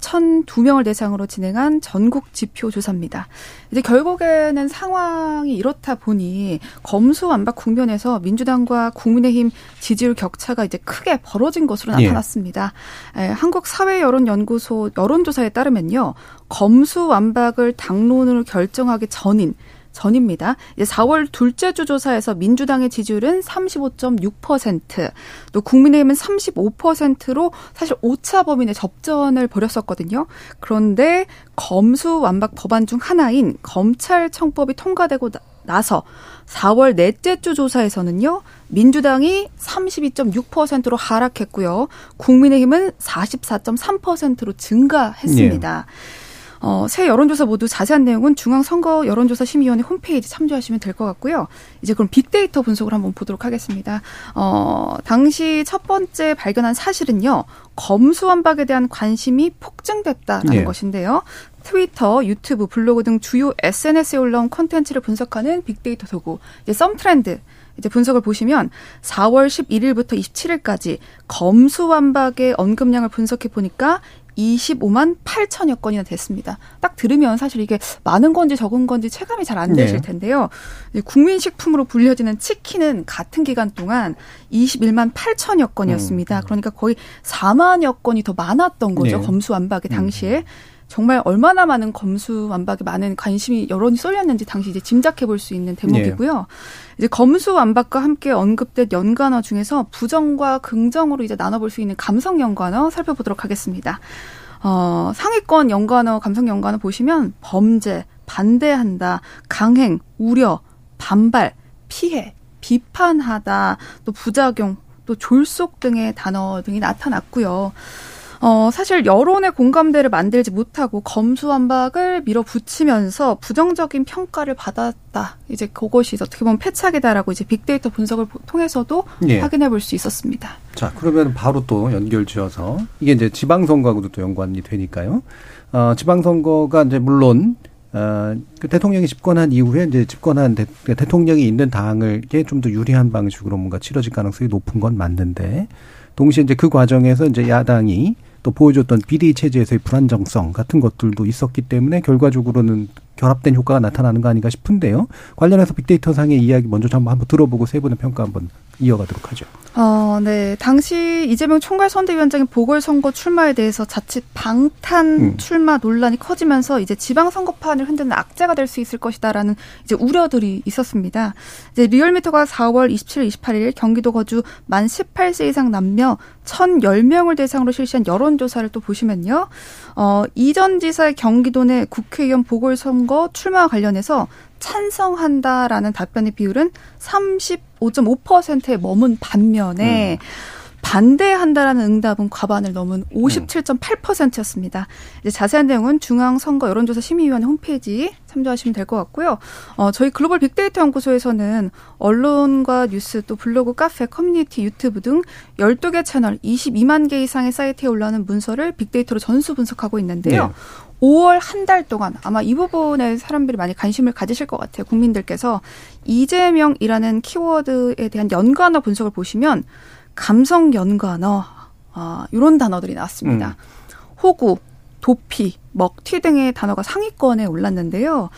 1,002명을 대상으로 진행한 전국 지표 조사입니다. 이제 결국에는 상황이 이렇다 보니 검수완박 국면에서 민주당과 국민의힘 지지율 격차가 이제 크게 벌어진 것으로 예. 나타났습니다. 예. 한국사회여론연구소 여론조사에 따르면요. 검수완박을 당론으로 결정하기 전인 전입니다. 이제 4월 둘째 주 조사에서 민주당의 지지율은 35.6%, 또 국민의힘은 35%로 사실 오차 범위의 접전을 벌였었거든요. 그런데 검수 완박 법안 중 하나인 검찰청법이 통과되고 나서 4월 넷째 주 조사에서는요, 민주당이 32.6%로 하락했고요. 국민의힘은 44.3%로 증가했습니다. 예. 어, 새 여론조사 모두 자세한 내용은 중앙선거 여론조사심의위원회 홈페이지 참조하시면 될 것 같고요. 이제 그럼 빅데이터 분석을 한번 보도록 하겠습니다. 어, 당시 첫 번째 발견한 사실은요. 검수완박에 대한 관심이 폭증됐다라는 네. 것인데요. 트위터, 유튜브, 블로그 등 주요 SNS에 올라온 콘텐츠를 분석하는 빅데이터 도구, 이제 썸 트렌드 이제 분석을 보시면 4월 11일부터 27일까지 검수완박의 언급량을 분석해 보니까 25만 8천여 건이나 됐습니다. 딱 들으면 사실 이게 많은 건지 적은 건지 체감이 잘 안 되실 네. 텐데요. 국민식품으로 불려지는 치킨은 같은 기간 동안 21만 8천여 건이었습니다. 음. 그러니까 거의 4만여 건이 더 많았던 거죠. 네. 검수완박의 당시에. 음. 정말 얼마나 많은 검수 완박에 많은 관심이 여론이 쏠렸는지 당시 이제 짐작해 볼 수 있는 대목이고요. 네. 이제 검수 완박과 함께 언급된 연관어 중에서 부정과 긍정으로 이제 나눠볼 수 있는 감성 연관어 살펴보도록 하겠습니다. 어, 상위권 연관어, 감성 연관어 보시면 범죄, 반대한다, 강행, 우려, 반발, 피해, 비판하다, 또 부작용, 또 졸속 등의 단어 등이 나타났고요. 어, 사실 여론의 공감대를 만들지 못하고 검수완박을 밀어붙이면서 부정적인 평가를 받았다. 이제 그것이 어떻게 보면 패착이다라고 이제 빅데이터 분석을 통해서도 예. 확인해 볼 수 있었습니다. 자, 그러면 바로 또 연결 지어서 이게 이제 지방선거하고도 또 연관이 되니까요. 어, 지방선거가 이제 물론 어, 그 대통령이 집권한 이후에 이제 집권한 대, 대통령이 있는 당을 좀더 유리한 방식으로 뭔가 치러질 가능성이 높은 건 맞는데 동시에 이제 그 과정에서 이제 야당이 또 보여줬던 비리 체제에서의 불안정성 같은 것들도 있었기 때문에 결과적으로는 결합된 효과가 나타나는 거 아닌가 싶은데요. 관련해서 빅데이터 상의 이야기 먼저 한번 들어보고 세 분의 평가 한번 이어가도록 하죠. 어, 네. 당시 이재명 총괄 선대위원장의 보궐선거 출마에 대해서 자칫 방탄 음. 출마 논란이 커지면서 이제 지방선거판을 흔드는 악재가 될 수 있을 것이다라는 이제 우려들이 있었습니다. 이제 리얼미터가 4월 27일, 28일 경기도 거주 만 18세 이상 남녀 1,010명을 대상으로 실시한 여론조사를 또 보시면요. 어, 이전 지사의 경기도 내 국회의원 보궐선거 출마와 관련해서 찬성한다라는 답변의 비율은 35.5%에 머문 반면에 음. 반대한다라는 응답은 과반을 넘은 57.8%였습니다. 이제 자세한 내용은 중앙선거 여론조사 심의위원회 홈페이지 참조하시면 될 것 같고요. 어, 저희 글로벌 빅데이터 연구소에서는 언론과 뉴스 또 블로그, 카페, 커뮤니티, 유튜브 등 12개 채널 22만 개 이상의 사이트에 올라오는 문서를 빅데이터로 전수 분석하고 있는데요. 네. 5월 한 달 동안 아마 이 부분에 사람들이 많이 관심을 가지실 것 같아요. 국민들께서 이재명이라는 키워드에 대한 연관어 분석을 보시면 감성 연관어 아, 이런 단어들이 나왔습니다. 음. 호구, 도피, 먹튀 등의 단어가 상위권에 올랐는데요.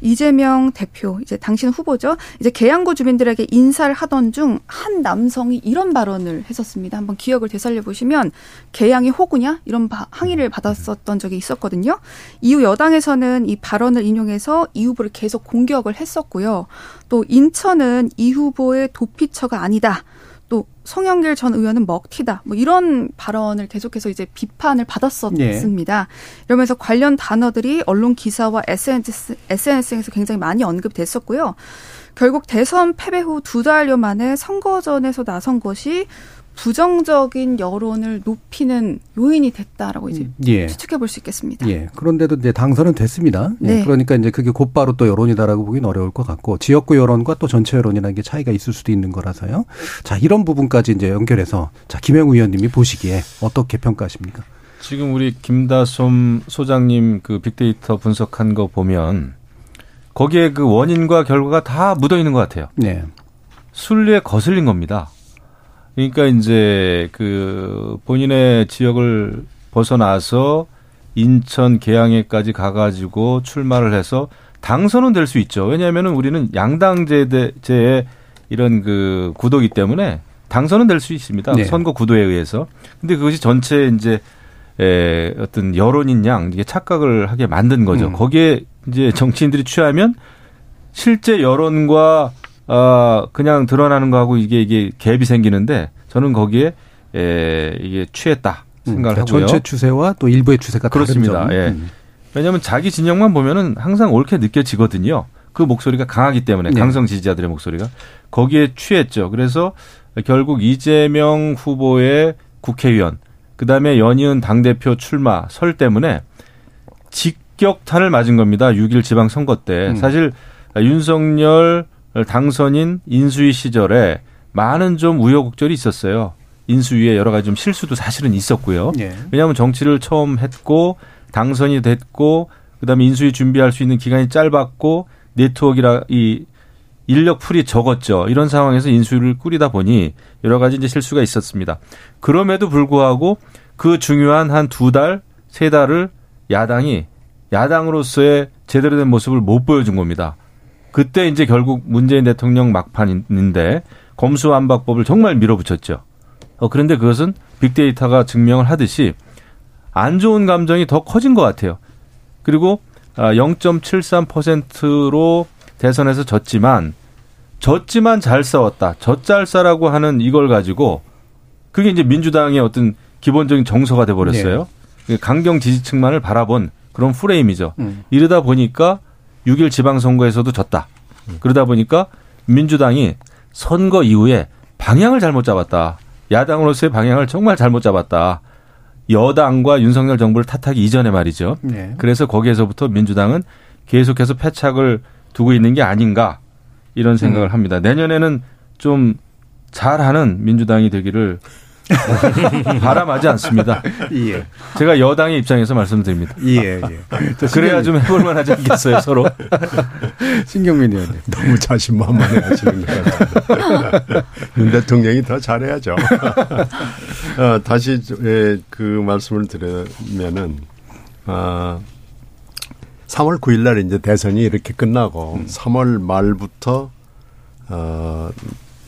이재명 대표, 이제 당신 후보죠. 이제 계양구 주민들에게 인사를 하던 중 한 남성이 이런 발언을 했었습니다. 한번 기억을 되살려 보시면 계양이 호구냐 이런 항의를 받았었던 적이 있었거든요. 이후 여당에서는 이 발언을 인용해서 이 후보를 계속 공격을 했었고요. 또 인천은 이 후보의 도피처가 아니다. 또 송영길 전 의원은 먹튀다. 뭐 이런 발언을 계속해서 이제 비판을 받았었습니다. 네. 이러면서 관련 단어들이 언론 기사와 SNS, SNS에서 굉장히 많이 언급됐었고요. 결국 대선 패배 후 두 달여 만에 선거전에서 나선 것이 부정적인 여론을 높이는 요인이 됐다라고 이제 음, 예. 추측해 볼 수 있겠습니다. 예. 그런데도 이제 당선은 됐습니다. 예. 네. 예. 그러니까 이제 그게 곧바로 또 여론이다라고 보기는 어려울 것 같고 지역구 여론과 또 전체 여론이라는 게 차이가 있을 수도 있는 거라서요. 자, 이런 부분까지 이제 연결해서 자, 김영우 의원님이 보시기에 어떻게 평가하십니까? 지금 우리 김다솜 소장님 그 빅데이터 분석한 거 보면 거기에 그 원인과 결과가 다 묻어 있는 것 같아요. 네. 순리에 거슬린 겁니다. 그러니까 이제 그 본인의 지역을 벗어나서 인천 계양에까지 가가지고 출마를 해서 당선은 될 수 있죠. 왜냐하면은 우리는 양당제의 이런 그 구도기 때문에 당선은 될 수 있습니다. 네. 선거 구도에 의해서. 근데 그것이 전체 이제 에 어떤 여론인 양 이게 착각을 하게 만든 거죠. 음. 거기에 이제 정치인들이 취하면 실제 여론과 아, 그냥 드러나는 거하고 이게 이게 갭이 생기는데 저는 거기에 에, 이게 취했다 생각을 음, 그러니까 하고요. 전체 추세와 또 일부의 추세가 그렇습니다. 예. 음. 왜냐하면 자기 진영만 보면은 항상 옳게 느껴지거든요. 그 목소리가 강하기 때문에 네. 강성 지지자들의 목소리가 거기에 취했죠. 그래서 결국 이재명 후보의 국회의원 그다음에 연이은 당 대표 출마 설 때문에 직격탄을 맞은 겁니다. 6일 지방 선거 때 음. 사실 윤석열 당선인 인수위 시절에 많은 좀 우여곡절이 있었어요. 인수위에 여러 가지 좀 실수도 사실은 있었고요. 네. 왜냐하면 정치를 처음 했고 당선이 됐고 그다음에 인수위 준비할 수 있는 기간이 짧았고 네트워크라 이 인력 풀이 적었죠. 이런 상황에서 인수위를 꾸리다 보니 여러 가지 이제 실수가 있었습니다. 그럼에도 불구하고 그 중요한 한 두 달, 세 달을 야당이 야당으로서의 제대로 된 모습을 못 보여준 겁니다. 그때 이제 결국 문재인 대통령 막판인데 검수완박법을 정말 밀어붙였죠. 어, 그런데 그것은 빅데이터가 증명을 하듯이 안 좋은 감정이 더 커진 것 같아요. 그리고 0.73%로 아, 대선에서 졌지만 졌지만 잘 싸웠다. 젖잘싸라고 하는 이걸 가지고 그게 이제 민주당의 어떤 기본적인 정서가 돼 버렸어요. 네. 강경 지지층만을 바라본 그런 프레임이죠. 음. 이러다 보니까 6일 지방선거에서도 졌다. 그러다 보니까 민주당이 선거 이후에 방향을 잘못 잡았다. 야당으로서의 방향을 정말 잘못 잡았다. 여당과 윤석열 정부를 탓하기 이전에 말이죠. 네. 그래서 거기에서부터 민주당은 계속해서 패착을 두고 있는 게 아닌가 이런 생각을 음. 합니다. 내년에는 좀 잘하는 민주당이 되기를 바람하지 않습니다. 예. 제가 여당의 입장에서 말씀드립니다. 예, 예. 그래야 좀 해볼만 하지 않겠어요, 서로. 신경민 의원님. 너무 자신만만해 하시는 것 같아요. 윤 대통령이 더 잘해야죠. 어, 다시 예, 그 말씀을 드리면은, 아, 3월 9일 날 이제 대선이 이렇게 끝나고 음. 3월 말부터 어,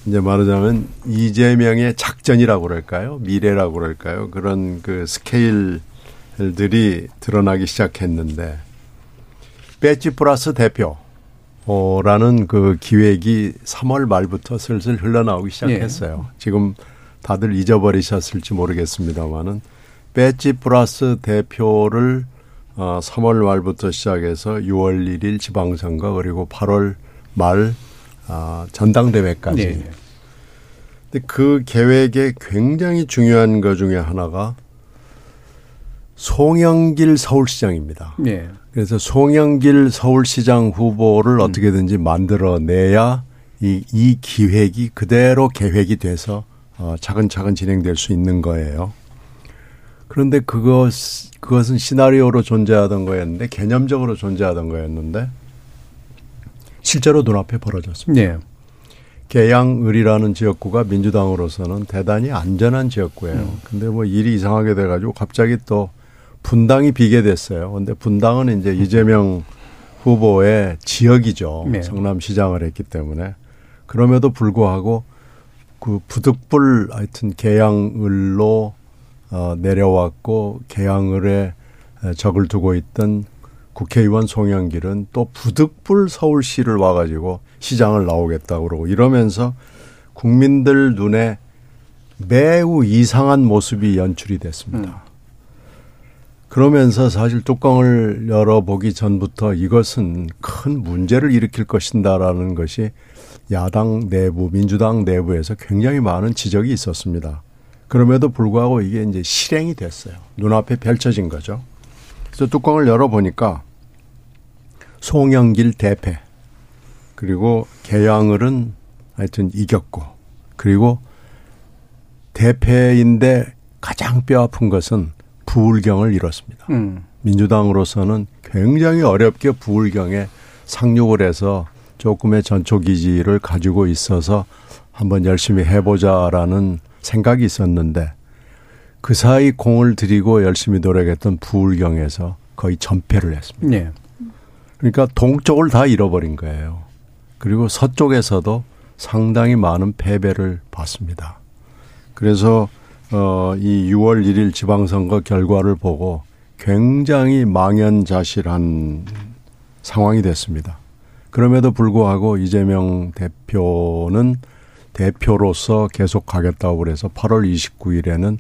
이제 말하자면 이재명의 작전이라고 그럴까요? 미래라고 그럴까요? 그런 그 스케일들이 드러나기 시작했는데 배지 플러스 대표라는 그 기획이 3월 말부터 슬슬 흘러나오기 시작했어요. 네. 지금 다들 잊어버리셨을지 모르겠습니다만은 배지 플러스 대표를 어 3월 말부터 시작해서 6월 1일 지방선거 그리고 8월 말 아, 전당대회까지. 네. 근데 그 계획에 굉장히 중요한 것 중에 하나가 송영길 서울시장입니다. 네. 그래서 송영길 서울시장 후보를 음. 어떻게든지 만들어내야 이, 이 기획이 그대로 계획이 돼서 어, 차근차근 진행될 수 있는 거예요. 그런데 그것 그것은 시나리오로 존재하던 거였는데 개념적으로 존재하던 거였는데 실제로 눈앞에 벌어졌습니다. 네. 계양을이라는 지역구가 민주당으로서는 대단히 안전한 지역구예요. 음. 근데 뭐 일이 이상하게 돼가지고 갑자기 또 분당이 비게 됐어요. 근데 분당은 이제 이재명 후보의 지역이죠. 네. 성남시장을 했기 때문에 그럼에도 불구하고 그 부득불 하여튼 계양을로 어, 내려왔고 계양을에 적을 두고 있던 국회의원 송영길은 또 부득불 서울시를 와가지고 시장을 나오겠다고 그러고 이러면서 국민들 눈에 매우 이상한 모습이 연출이 됐습니다. 음. 그러면서 사실 뚜껑을 열어보기 전부터 이것은 큰 문제를 일으킬 것인다라는 것이 야당 내부, 민주당 내부에서 굉장히 많은 지적이 있었습니다. 그럼에도 불구하고 이게 이제 실행이 됐어요. 눈앞에 펼쳐진 거죠. 그래서 뚜껑을 열어보니까 송영길 대패, 그리고 개양을은 하여튼 이겼고, 그리고 대패인데 가장 뼈 아픈 것은 부울경을 잃었습니다. 음. 민주당으로서는 굉장히 어렵게 부울경에 상륙을 해서 조금의 전초 기지를 가지고 있어서 한번 열심히 해보자라는 생각이 있었는데 그 사이 공을 들이고 열심히 노력했던 부울경에서 거의 전패를 했습니다. 네. 그러니까 동쪽을 다 잃어버린 거예요. 그리고 서쪽에서도 상당히 많은 패배를 봤습니다. 그래서 어, 이 6월 1일 지방선거 결과를 보고 굉장히 망연자실한 상황이 됐습니다. 그럼에도 불구하고 이재명 대표는 대표로서 계속 가겠다고 그래서 8월 29일에는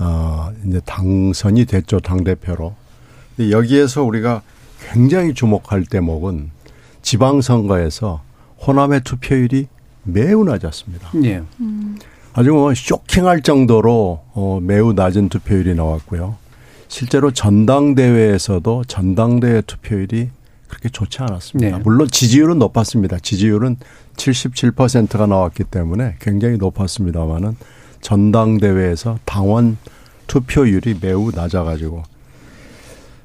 어 이제 당선이 됐죠 당 대표로. 여기에서 우리가 굉장히 주목할 대목은 지방선거에서 호남의 투표율이 매우 낮았습니다. 네. 음. 아주 뭐 쇼킹할 정도로 어 매우 낮은 투표율이 나왔고요. 실제로 전당대회에서도 전당대회 투표율이 그렇게 좋지 않았습니다. 네. 물론 지지율은 높았습니다. 지지율은 77%가 나왔기 때문에 굉장히 높았습니다만은 전당대회에서 당원 투표율이 매우 낮아가지고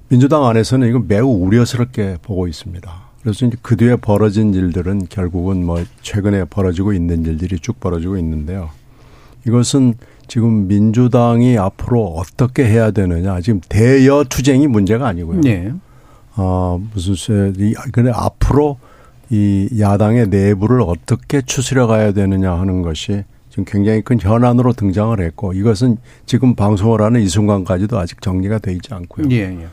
민주당 안에서는 이거 매우 우려스럽게 보고 있습니다. 그래서 이제 그 뒤에 벌어진 일들은 결국은 뭐 최근에 벌어지고 있는 일들이 쭉 벌어지고 있는데요. 이것은 지금 민주당이 앞으로 어떻게 해야 되느냐. 지금 대여 투쟁이 문제가 아니고요. 네. 어, 무슨, 이, 근데 앞으로 이 야당의 내부를 어떻게 추스려 가야 되느냐 하는 것이 지금 굉장히 큰 현안으로 등장을 했고 이것은 지금 방송을 하는 이 순간까지도 아직 정리가 되어 있지 않고요. 예, 예.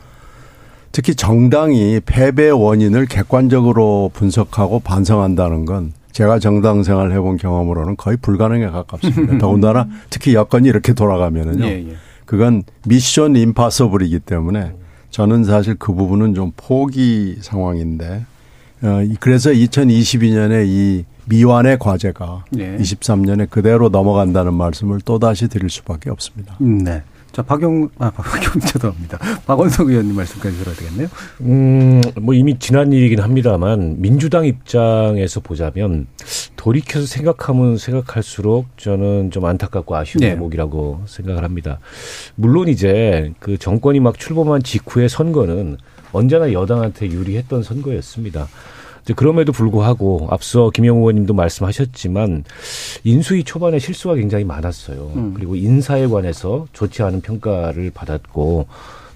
특히 정당이 패배 원인을 객관적으로 분석하고 반성한다는 건 제가 정당 생활 해본 경험으로는 거의 불가능에 가깝습니다. 더군다나 특히 여건이 이렇게 돌아가면은요. 예, 예. 그건 미션 임파서블이기 때문에 저는 사실 그 부분은 좀 포기 상황인데 어 그래서 2022년에 이 미완의 과제가 네. 23년에 그대로 넘어간다는 말씀을 또 다시 드릴 수밖에 없습니다. 네. 자, 박영, 아, 박영, 죄송합니다. 박원석 의원님 말씀까지 들어야 되겠네요. 음, 뭐 이미 지난 일이긴 합니다만, 민주당 입장에서 보자면, 돌이켜서 생각하면 생각할수록 저는 좀 안타깝고 아쉬운 네. 대목이라고 생각을 합니다. 물론 이제 그 정권이 막 출범한 직후의 선거는 언제나 여당한테 유리했던 선거였습니다. 그럼에도 불구하고 앞서 김영우 의원님도 말씀하셨지만 인수위 초반에 실수가 굉장히 많았어요. 음. 그리고 인사에 관해서 좋지 않은 평가를 받았고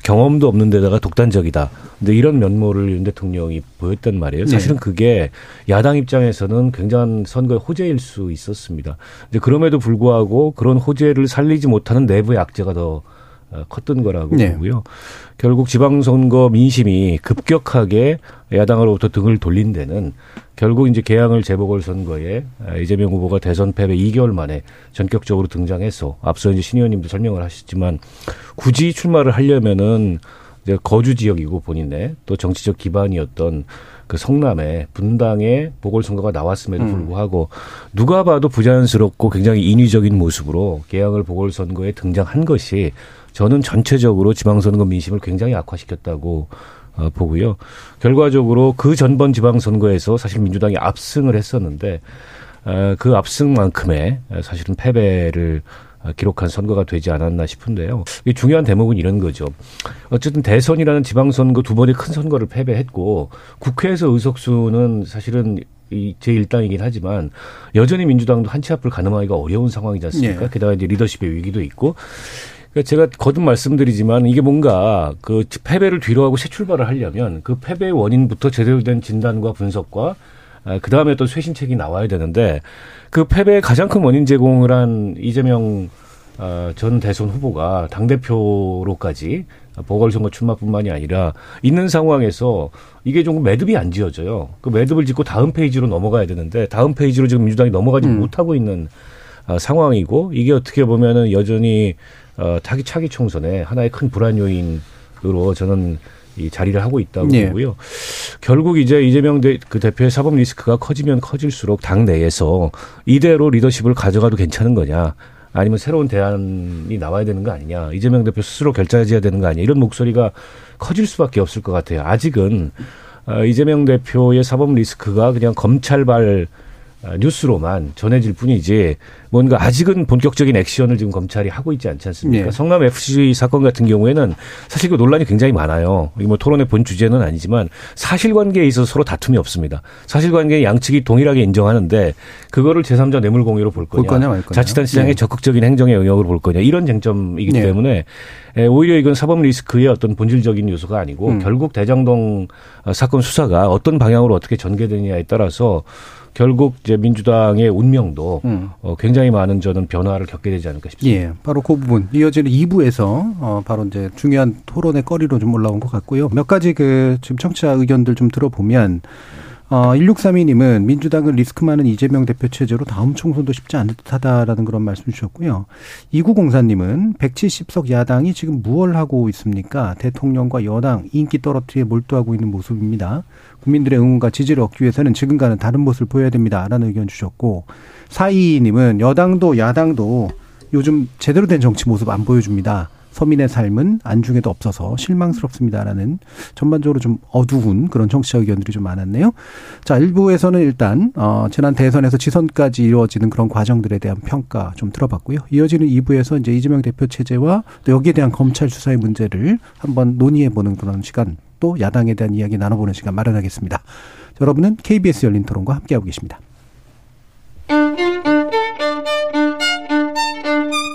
경험도 없는 데다가 독단적이다. 근데 이런 면모를 윤 대통령이 보였단 말이에요. 네. 사실은 그게 야당 입장에서는 굉장한 선거의 호재일 수 있었습니다. 근데 그럼에도 불구하고 그런 호재를 살리지 못하는 내부의 악재가 더 어, 컸던 거라고 네. 보고요. 결국 지방선거 민심이 급격하게 야당으로부터 등을 돌린 데는 결국 이제 개항을 재보궐선거에 이재명 후보가 대선 패배 2개월 만에 전격적으로 등장해서 앞서 이제 신 의원님도 설명을 하셨지만 굳이 출마를 하려면은 이제 거주 지역이고 본인의 또 정치적 기반이었던 그 성남의 분당의 보궐선거가 나왔음에도 음. 불구하고 음. 누가 봐도 부자연스럽고 굉장히 인위적인 모습으로 개항을 보궐선거에 등장한 것이 저는 전체적으로 지방선거 민심을 굉장히 악화시켰다고 어, 보고요. 결과적으로 그 전번 지방선거에서 사실 민주당이 압승을 했었는데 어, 그 압승만큼의 사실은 패배를 기록한 선거가 되지 않았나 싶은데요. 중요한 대목은 이런 거죠. 어쨌든 대선이라는 지방선거 두 번의 큰 선거를 패배했고 국회에서 의석수는 사실은 이 제1당이긴 하지만 여전히 민주당도 한치 앞을 가늠하기가 어려운 상황이지 않습니까? 네. 게다가 이제 리더십의 위기도 있고 그러니까 제가 거듭 말씀드리지만 이게 뭔가 그 패배를 뒤로하고 새 출발을 하려면 그 패배의 원인부터 제대로 된 진단과 분석과 아, 그 다음에 또 쇄신책이 나와야 되는데 그 패배의 가장 큰 원인 제공을 한 이재명 어, 전 대선 후보가 당 대표로까지 보궐선거 출마뿐만이 아니라 있는 상황에서 이게 조금 매듭이 안 지어져요. 그 매듭을 짓고 다음 페이지로 넘어가야 되는데 다음 페이지로 지금 민주당이 넘어가지 음. 못하고 있는 어, 상황이고 이게 어떻게 보면은 여전히 어, 차기 차기 총선에 하나의 큰 불안 요인으로 저는 이 자리를 하고 있다고 네. 보고요. 결국 이제 이재명 대, 그 대표의 사법 리스크가 커지면 커질수록 당 내에서 이대로 리더십을 가져가도 괜찮은 거냐. 아니면 새로운 대안이 나와야 되는 거 아니냐. 이재명 대표 스스로 결정해야 되는 거 아니냐. 이런 목소리가 커질 수밖에 없을 것 같아요. 아직은 어, 이재명 대표의 사법 리스크가 그냥 검찰발 아, 뉴스로만 전해질 뿐이지 뭔가 아직은 본격적인 액션을 지금 검찰이 하고 있지 않지 않습니까? 네. 성남 FC 사건 같은 경우에는 사실 그 논란이 굉장히 많아요. 뭐 토론의 본 주제는 아니지만 사실관계에 있어서 서로 다툼이 없습니다. 사실관계 양측이 동일하게 인정하는데 그거를 제3자 뇌물 공유로 볼 거냐, 볼 거냐, 거냐. 자치단 시장의 네. 적극적인 행정의 영역으로 볼 거냐 이런 쟁점이기 네. 때문에 오히려 이건 사법 리스크의 어떤 본질적인 요소가 아니고 음. 결국 대장동 사건 수사가 어떤 방향으로 어떻게 전개되느냐에 따라서 결국 이제 민주당의 운명도 음. 어, 굉장히 많은 저는 변화를 겪게 되지 않을까 싶습니다. 예, 바로 그 부분 이어지는 2부에서 어, 바로 이제 중요한 토론의 거리로 좀 올라온 것 같고요. 몇 가지 그 지금 청취자 의견들 좀 들어보면 어, 1632님은 민주당은 리스크 많은 이재명 대표 체제로 다음 총선도 쉽지 않을 듯하다라는 그런 말씀 주셨고요. 2904님은 170석 야당이 지금 무얼 하고 있습니까? 대통령과 여당 인기 떨어뜨리에 몰두하고 있는 모습입니다. 국민들의 응원과 지지를 얻기 위해서는 지금과는 다른 모습을 보여야 됩니다라는 의견 주셨고 422님은 여당도 야당도 요즘 제대로 된 정치 모습 안 보여줍니다. 서민의 삶은 안중에도 없어서 실망스럽습니다라는 전반적으로 좀 어두운 그런 정치적 의견들이 좀 많았네요. 자, 일부에서는 일단 어 지난 대선에서 지선까지 이루어지는 그런 과정들에 대한 평가 좀 들어봤고요. 이어지는 2부에서 이제 이재명 대표 체제와 또 여기에 대한 검찰 수사의 문제를 한번 논의해 보는 그런 시간 또 야당에 대한 이야기 나눠보는 시간 마련하겠습니다. 여러분은 KBS 열린 토론과 함께하고 계십니다.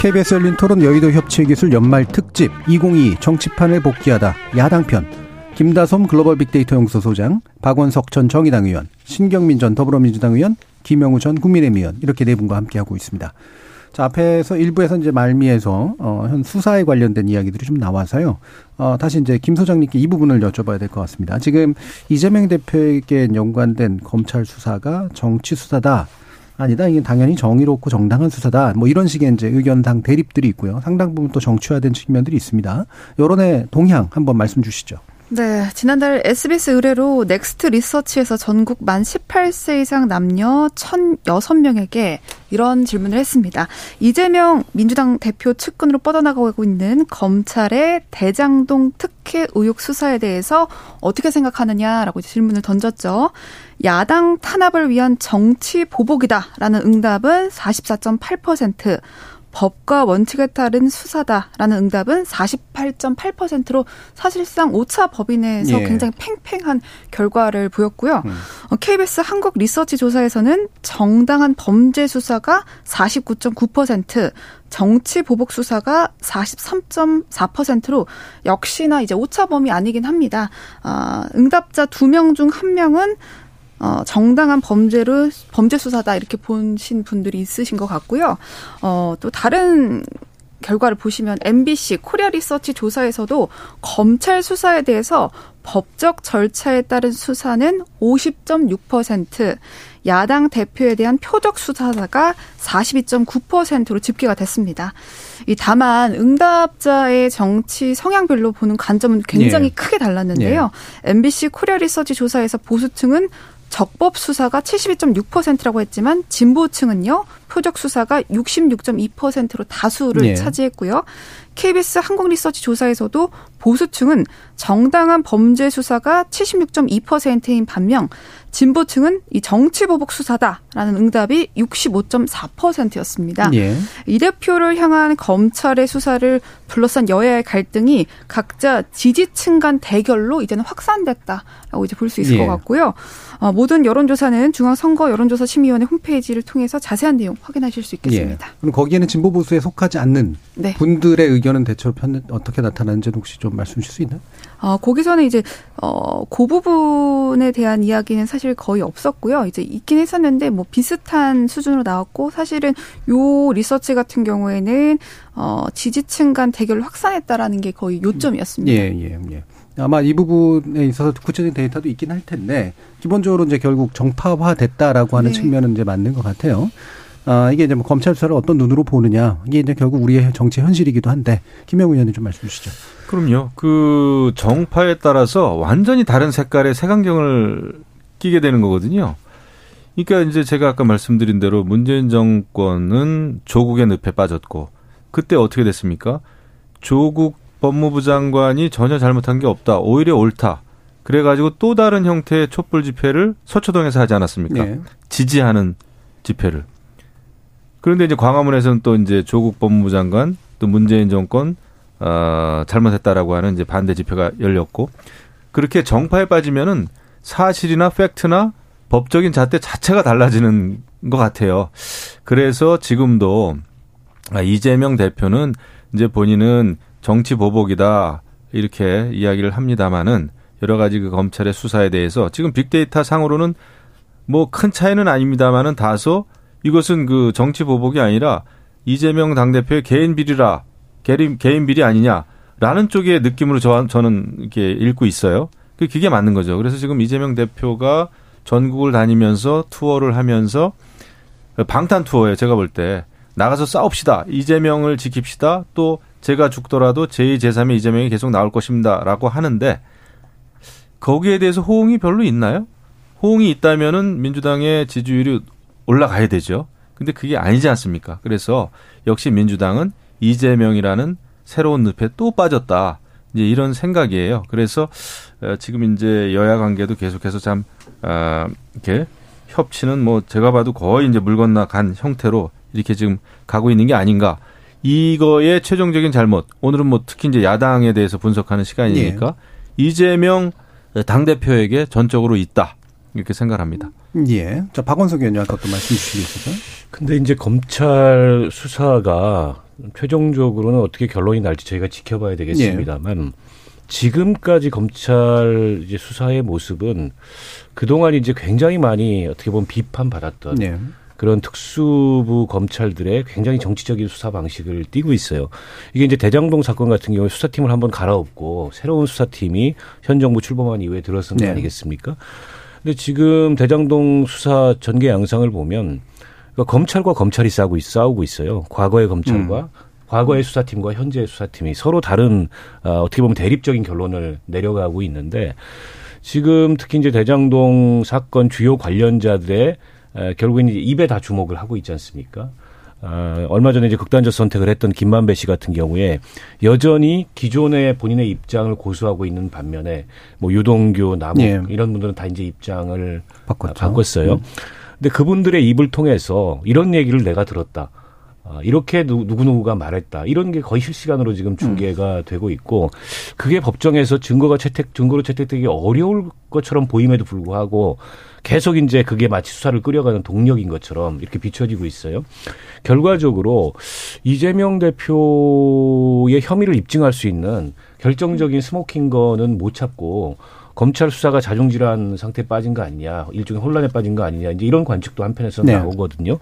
KBS 열린 토론 여의도 협치기술 연말 특집 2022 정치판을 복귀하다 야당편 김다솜 글로벌 빅데이터 연구소 소장 박원석 전 정의당 의원 신경민 전 더불어민주당 의원 김영우 전 국민의힘 의원 이렇게 네 분과 함께하고 있습니다. 자, 앞에서 1부에서 이제 말미에서 어, 현 수사에 관련된 이야기들이 좀 나와서요. 어, 다시 이제 김 소장님께 이 부분을 여쭤봐야 될 것 같습니다. 지금 이재명 대표에게 연관된 검찰 수사가 정치 수사다. 아니다. 이게 당연히 정의롭고 정당한 수사다. 뭐 이런 식의 이제 의견당 대립들이 있고요. 상당 부분 또 정치화된 측면들이 있습니다. 여론의 동향 한번 말씀 주시죠. 네, 지난달 SBS 의뢰로 넥스트 리서치에서 전국 만 18세 이상 남녀 1,006명에게 이런 질문을 했습니다. 이재명 민주당 대표 측근으로 뻗어나가고 있는 검찰의 대장동 특혜 의혹 수사에 대해서 어떻게 생각하느냐라고 질문을 던졌죠. 야당 탄압을 위한 정치 보복이다라는 응답은 44.8%, 법과 원칙에 따른 수사다라는 응답은 48.8%로 사실상 오차 법위 내에서 예. 굉장히 팽팽한 결과를 보였고요. 음. KBS 어, 한국 리서치 조사에서는 정당한 범죄 수사가 49.9%, 정치 보복 수사가 43.4%로 역시나 이제 오차 범위 아니긴 합니다. 아, 응답자 두명중한 명은 어, 정당한 범죄를 범죄 수사다 이렇게 보신 분들이 있으신 것 같고요. 어, 또 다른 결과를 보시면 MBC 코리아 리서치 조사에서도 검찰 수사에 대해서 법적 절차에 따른 수사는 50.6%, 야당 대표에 대한 표적 수사가 42.9%로 집계가 됐습니다. 이 다만 응답자의 정치 성향별로 보는 관점은 굉장히 예. 크게 달랐는데요. 예. MBC 코리아 리서치 조사에서 보수층은 적법 수사가 72.6%라고 했지만 진보층은요 표적 수사가 66.2%로 다수를 네. 차지했고요. KBS 한국리서치 조사에서도 보수층은 정당한 범죄 수사가 76.2%인 반면 진보층은 이 정치보복 수사다라는 응답이 65.4%였습니다. 예. 이 대표를 향한 검찰의 수사를 둘러싼 여야의 갈등이 각자 지지층 간 대결로 이제는 확산됐다라고 이제 볼 수 있을 예. 것 같고요. 어, 모든 여론조사는 중앙선거 여론조사 심의위원회 홈페이지를 통해서 자세한 내용 확인하실 수 있겠습니다. 예. 그럼 거기에는 진보 보수에 속하지 않는 네. 분들의 의견은 대체로 편, 어떻게 나타나는지 혹시 좀 말씀 주실 수 있나요? 어, 거기서는 이제 어, 그 부분에 대한 이야기는 사실 거의 없었고요. 이제 있긴 했었는데 뭐 비슷한 수준으로 나왔고 사실은 요 리서치 같은 경우에는 어, 지지층 간 대결을 확산했다라는 게 거의 요점이었습니다. 예, 예, 예. 아마 이 부분에 있어서 구체적인 데이터도 있긴 할 텐데 기본적으로 이제 결국 정파화됐다라고 하는 네. 측면은 이제 맞는 것 같아요. 아, 이게 이제 뭐 검찰 수사를 어떤 눈으로 보느냐 이게 이제 결국 우리의 정치 현실이기도 한데 김영우 의원님 좀 말씀 주시죠. 그럼요. 그 정파에 따라서 완전히 다른 색깔의 색안경을 끼게 되는 거거든요. 그러니까 이제 제가 아까 말씀드린 대로 문재인 정권은 조국의 늪에 빠졌고 그때 어떻게 됐습니까? 조국 법무부 장관이 전혀 잘못한 게 없다. 오히려 옳다. 그래가지고 또 다른 형태의 촛불 집회를 서초동에서 하지 않았습니까? 네. 지지하는 집회를. 그런데 이제 광화문에서는 또 이제 조국 법무부 장관 또 문재인 정권 어, 잘못했다라고 하는 이제 반대 집회가 열렸고 그렇게 정파에 빠지면은 사실이나 팩트나 법적인 잣대 자체가 달라지는 것 같아요. 그래서 지금도 아, 이재명 대표는 이제 본인은 정치 보복이다 이렇게 이야기를 합니다마는 여러 가지 그 검찰의 수사에 대해서 지금 빅데이터 상으로는 뭐 큰 차이는 아닙니다마는 다소 이것은 그 정치 보복이 아니라 이재명 당대표의 개인 비리라 개인, 개인 비리 아니냐라는 쪽의 느낌으로 저, 저는 이렇게 읽고 있어요. 그 그게 맞는 거죠. 그래서 지금 이재명 대표가 전국을 다니면서 투어를 하면서 방탄 투어에 제가 볼 때 나가서 싸웁시다. 이재명을 지킵시다. 또 제가 죽더라도 제2, 제3의 이재명이 계속 나올 것입니다 라고 하는데 거기에 대해서 호응이 별로 있나요? 호응이 있다면은 민주당의 지지율이 올라가야 되죠. 근데 그게 아니지 않습니까? 그래서 역시 민주당은 이재명이라는 새로운 늪에 또 빠졌다. 이제 이런 생각이에요. 그래서 어, 지금 이제 여야 관계도 계속해서 참 아, 이렇게 협치는 뭐 제가 봐도 거의 이제 물 건너 간 형태로 이렇게 지금 가고 있는 게 아닌가. 이거의 최종적인 잘못. 오늘은 뭐 특히 이제 야당에 대해서 분석하는 시간이니까 예. 이재명 당 대표에게 전적으로 있다 이렇게 생각합니다. 예. 자 박원석 의원님 아까 또 말씀 주시겠어요? 근데 이제 검찰 수사가 최종적으로는 어떻게 결론이 날지 저희가 지켜봐야 되겠습니다만 예. 지금까지 검찰 이제 수사의 모습은 그동안 이제 굉장히 많이 어떻게 보면 비판받았던 예. 그런 특수부 검찰들의 굉장히 정치적인 수사 방식을 띠고 있어요. 이게 이제 대장동 사건 같은 경우에 수사팀을 한번 갈아엎고 새로운 수사팀이 현 정부 출범한 이후에 들어선 거 네. 아니겠습니까? 근데 지금 대장동 수사 전개 양상을 보면 그러니까 검찰과 검찰이 싸우고, 있, 싸우고 있어요. 과거의 검찰과 음. 과거의 수사팀과 현재의 수사팀이 서로 다른 어, 어떻게 보면 대립적인 결론을 내려가고 있는데 지금 특히 이제 대장동 사건 주요 관련자들의 에, 결국엔 이제 입에 다 주목을 하고 있지 않습니까? 어, 얼마 전에 이제 극단적 선택을 했던 김만배 씨 같은 경우에 여전히 기존의 본인의 입장을 고수하고 있는 반면에 뭐 유동규, 남욱 예. 이런 분들은 다 이제 입장을 바꿨죠. 바꿨어요. 음. 근데 그분들의 입을 통해서 이런 얘기를 내가 들었다. 아, 이렇게 누구누구가 말했다. 이런 게 거의 실시간으로 지금 중계가 음. 되고 있고 그게 법정에서 증거가 채택, 증거로 채택되기 어려울 것처럼 보임에도 불구하고 계속 이제 그게 마치 수사를 끌어가는 동력인 것처럼 이렇게 비춰지고 있어요. 결과적으로 이재명 대표의 혐의를 입증할 수 있는 결정적인 smoking gun은 못 찾고 검찰 수사가 자중지란 상태에 빠진 거 아니냐, 일종의 혼란에 빠진 거 아니냐, 이제 이런 관측도 한편에서 네. 나오거든요.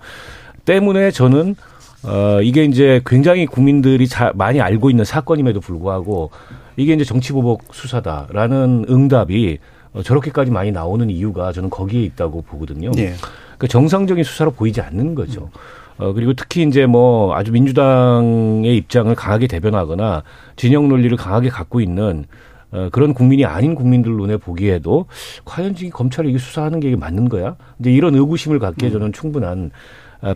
때문에 저는 어, 이게 이제 굉장히 국민들이 잘 많이 알고 있는 사건임에도 불구하고 이게 이제 정치 보복 수사다라는 응답이 어, 저렇게까지 많이 나오는 이유가 저는 거기에 있다고 보거든요. 예. 그러니까 정상적인 수사로 보이지 않는 거죠. 어, 그리고 특히 이제 뭐 아주 민주당의 입장을 강하게 대변하거나 진영 논리를 강하게 갖고 있는 어, 그런 국민이 아닌 국민들 눈에 보기에도 과연 지금 검찰이 이게 수사하는 게 맞는 거야? 이제 이런 의구심을 갖기에 저는 충분한 아,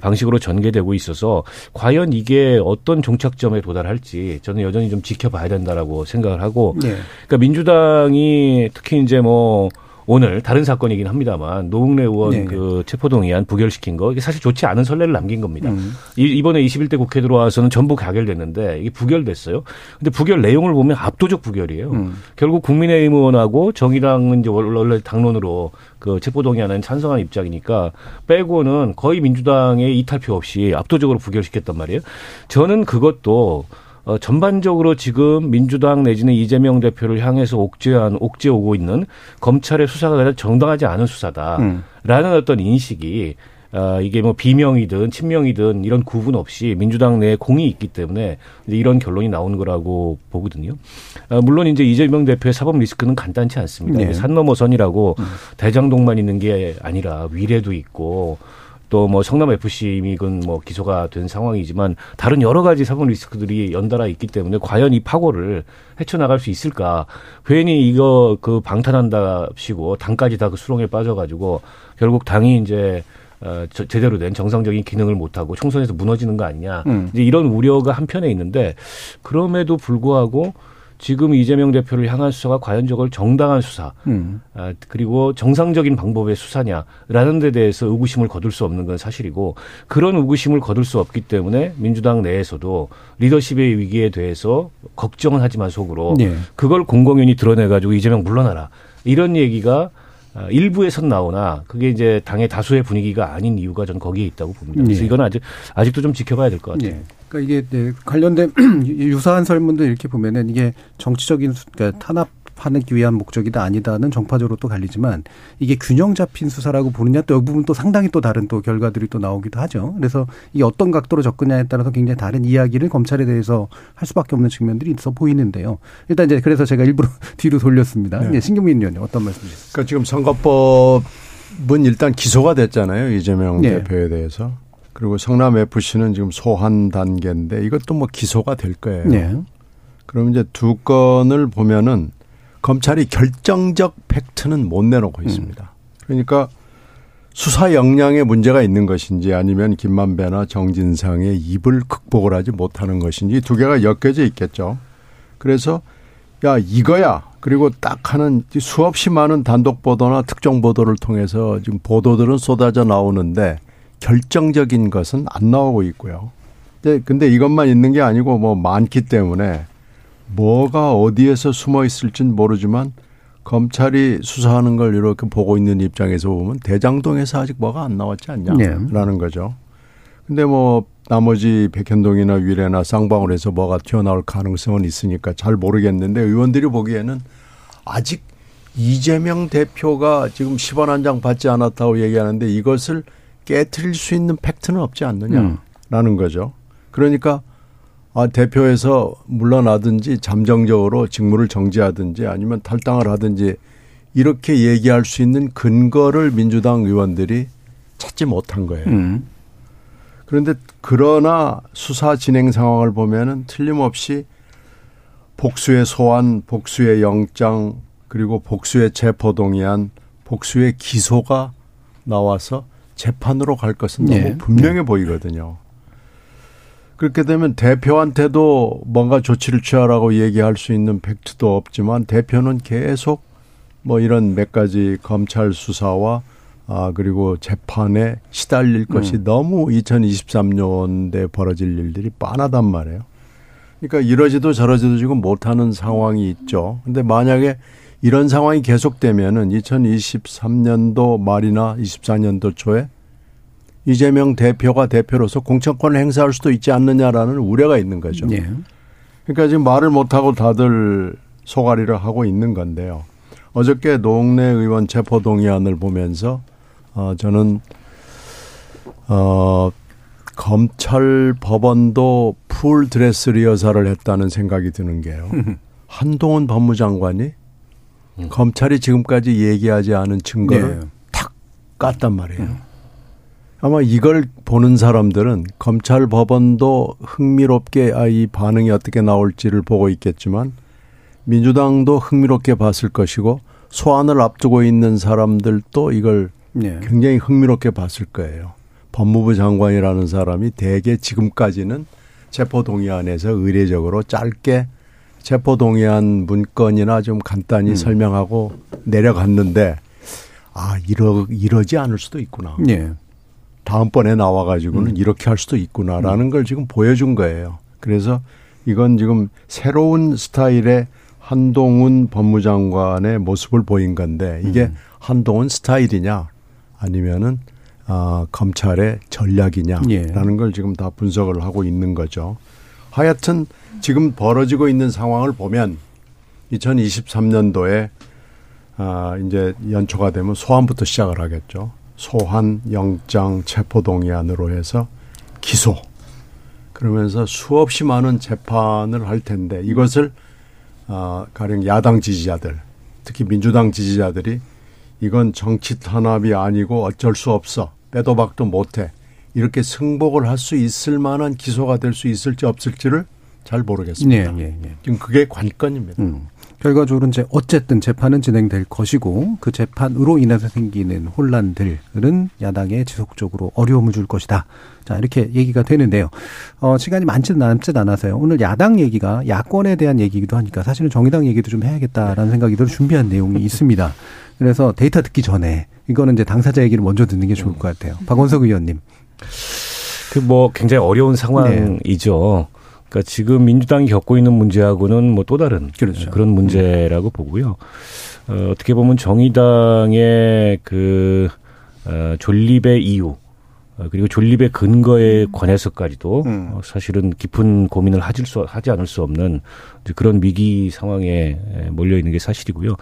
방식으로 전개되고 있어서 과연 이게 어떤 종착점에 도달할지 저는 여전히 좀 지켜봐야 된다라고 생각을 하고 네. 그러니까 민주당이 특히 이제 뭐 오늘 다른 사건이긴 합니다만 노웅래 의원 네. 그 체포동의안 부결시킨 거 이게 사실 좋지 않은 선례를 남긴 겁니다. 음. 이번에 21대 국회 들어와서는 전부 가결됐는데 이게 부결됐어요. 근데 부결 내용을 보면 압도적 부결이에요. 음. 결국 국민의힘 의원하고 정의당은 이제 원래 당론으로 그 체포동의안은 찬성한 입장이니까 빼고는 거의 민주당의 이탈표 없이 압도적으로 부결시켰단 말이에요. 저는 그것도 어, 전반적으로 지금 민주당 내지는 이재명 대표를 향해서 옥죄한 옥죄 오고 있는 검찰의 수사가 정당하지 않은 수사다라는 음. 어떤 인식이 어, 이게 뭐 비명이든 친명이든 이런 구분 없이 민주당 내에 공이 있기 때문에 이런 결론이 나오는 거라고 보거든요. 어, 물론 이제 이재명 대표의 사법 리스크는 간단치 않습니다. 네. 산 넘어선이라고 음. 대장동만 있는 게 아니라 위례도 있고 또 뭐 성남 FC 이건 뭐 기소가 된 상황이지만 다른 여러 가지 사법 리스크들이 연달아 있기 때문에 과연 이 파고를 헤쳐나갈 수 있을까? 괜히 이거 그 방탄한다시고 당까지 다 그 수렁에 빠져가지고 결국 당이 이제 어, 저, 제대로 된 정상적인 기능을 못하고 총선에서 무너지는 거 아니냐. 음. 이제 이런 우려가 한편에 있는데 그럼에도 불구하고 지금 이재명 대표를 향한 수사가 과연 저걸 정당한 수사, 음. 아, 그리고 정상적인 방법의 수사냐라는 데 대해서 의구심을 거둘 수 없는 건 사실이고 그런 의구심을 거둘 수 없기 때문에 민주당 내에서도 리더십의 위기에 대해서 걱정은 하지만 속으로 네. 그걸 공공연히 드러내가지고 이재명 물러나라 이런 얘기가 아, 일부에선 나오나 그게 이제 당의 다수의 분위기가 아닌 이유가 저는 거기에 있다고 봅니다. 그래서 네. 이건 아직 아직도 좀 지켜봐야 될 것 같아요. 네. 그러니까 이게 네, 관련된 유사한 설문도 이렇게 보면은 이게 정치적인 그러니까 탄압 하기 위한 목적이다 아니다는 정파적으로 또 갈리지만 이게 균형 잡힌 수사라고 보느냐 또 이 부분 또 상당히 또 다른 또 결과들이 또 나오기도 하죠. 그래서 이 어떤 각도로 접근냐에 따라서 굉장히 다른 이야기를 검찰에 대해서 할 수밖에 없는 측면들이 있어 보이는데요. 일단 이제 그래서 제가 일부러 뒤로 돌렸습니다. 네. 신경민 의원님 어떤 말씀이셨습니까? 그러니까 지금 선거법은 일단 기소가 됐잖아요. 이재명 네. 대표에 대해서. 그리고 성남 FC는 지금 소환 단계인데 이것도 뭐 기소가 될 거예요. 네. 그럼 이제 두 건을 보면은 검찰이 결정적 팩트는 못 내놓고 음. 있습니다. 그러니까 수사 역량에 문제가 있는 것인지 아니면 김만배나 정진상의 입을 극복을 하지 못하는 것인지 두 개가 엮여져 있겠죠. 그래서 야 이거야 그리고 딱 하는 수없이 많은 단독 보도나 특정 보도를 통해서 지금 보도들은 쏟아져 나오는데 결정적인 것은 안 나오고 있고요. 근데, 근데 이것만 있는 게 아니고 뭐 많기 때문에 뭐가 어디에서 숨어 있을진 모르지만 검찰이 수사하는 걸 이렇게 보고 있는 입장에서 보면 대장동에서 아직 뭐가 안 나왔지 않냐라는 네. 거죠. 근데 뭐 나머지 백현동이나 위례나 쌍방울에서 뭐가 튀어나올 가능성은 있으니까 잘 모르겠는데 의원들이 보기에는 아직 이재명 대표가 지금 10원 한 장 받지 않았다고 얘기하는데 이것을 깨트릴 수 있는 팩트는 없지 않느냐라는 음. 거죠. 그러니까 아, 대표에서 물러나든지 잠정적으로 직무를 정지하든지 아니면 탈당을 하든지 이렇게 얘기할 수 있는 근거를 민주당 의원들이 찾지 못한 거예요. 음. 그런데 그러나 수사 진행 상황을 보면은 틀림없이 복수의 소환, 복수의 영장, 그리고 복수의 체포 동의안, 복수의 기소가 나와서 재판으로 갈 것은 너무 네. 분명해 네. 보이거든요. 그렇게 되면 대표한테도 뭔가 조치를 취하라고 얘기할 수 있는 팩트도 없지만 대표는 계속 뭐 이런 몇 가지 검찰 수사와 아 그리고 재판에 시달릴 것이 음. 너무 2023년에 벌어질 일들이 뻔하단 말이에요. 그러니까 이러지도 저러지도 지금 못하는 상황이 있죠. 근데 만약에 이런 상황이 계속되면은 2023년도 말이나 24년도 초에 이재명 대표가 대표로서 공천권을 행사할 수도 있지 않느냐라는 우려가 있는 거죠. 네. 그러니까 지금 말을 못하고 다들 속앓이를 하고 있는 건데요. 어저께 노웅래 의원 체포동의안을 보면서 어 저는 어 검찰 법원도 full dress rehearsal을 했다는 생각이 드는 게요. 한동훈 법무장관이 음. 검찰이 지금까지 얘기하지 않은 증거를 네. 탁 깠단 말이에요. 음. 아마 이걸 보는 사람들은 검찰 법원도 흥미롭게 아, 이 반응이 어떻게 나올지를 보고 있겠지만 민주당도 흥미롭게 봤을 것이고 소환을 앞두고 있는 사람들도 이걸 네. 굉장히 흥미롭게 봤을 거예요. 법무부 장관이라는 사람이 대개 지금까지는 체포동의안에서 의례적으로 짧게 체포동의안 문건이나 좀 간단히 음. 설명하고 내려갔는데 아 이러 이러지 않을 수도 있구나. 네. 다음번에 나와가지고는 음. 이렇게 할 수도 있구나라는 음. 걸 지금 보여준 거예요. 그래서 이건 지금 새로운 스타일의 한동훈 법무장관의 모습을 보인 건데 이게 음. 한동훈 스타일이냐 아니면은 아, 검찰의 전략이냐라는 예. 걸 지금 다 분석을 하고 있는 거죠. 하여튼 지금 벌어지고 있는 상황을 보면 2023년도에 아, 이제 연초가 되면 소환부터 시작을 하겠죠. 소환, 영장, 체포 동의안으로 해서 기소. 그러면서 수없이 많은 재판을 할 텐데 이것을 아, 가령 야당 지지자들, 특히 민주당 지지자들이 이건 정치 탄압이 아니고 어쩔 수 없어. 빼도 박도 못해. 이렇게 승복을 할 수 있을 만한 기소가 될 수 있을지 없을지를 잘 모르겠습니다. 네, 네, 네. 지금 그게 관건입니다. 음. 결과적으로 이제 어쨌든 재판은 진행될 것이고 그 재판으로 인해서 생기는 혼란들은 야당에 지속적으로 어려움을 줄 것이다. 자 이렇게 얘기가 되는데요. 어, 시간이 많지는 남지 않아서요. 오늘 야당 얘기가 야권에 대한 얘기기도 하니까 사실은 정의당 얘기도 좀 해야겠다라는 생각이 들 준비한 내용이 있습니다. 그래서 데이터 듣기 전에 이거는 이제 당사자 얘기를 먼저 듣는 게 좋을 것 같아요. 박원석 의원님. 그 뭐 굉장히 어려운 상황이죠. 네. 그러니까 지금 민주당이 겪고 있는 문제하고는 뭐 또 다른 그렇죠. 그런 문제라고 보고요. 어, 어떻게 보면 정의당의 그 어, 존립의 이유 어, 그리고 존립의 근거에 관해서까지도 음. 어, 사실은 깊은 고민을 하질 수 하지 않을 수 없는 그런 위기 상황에 몰려 있는 게 사실이고요.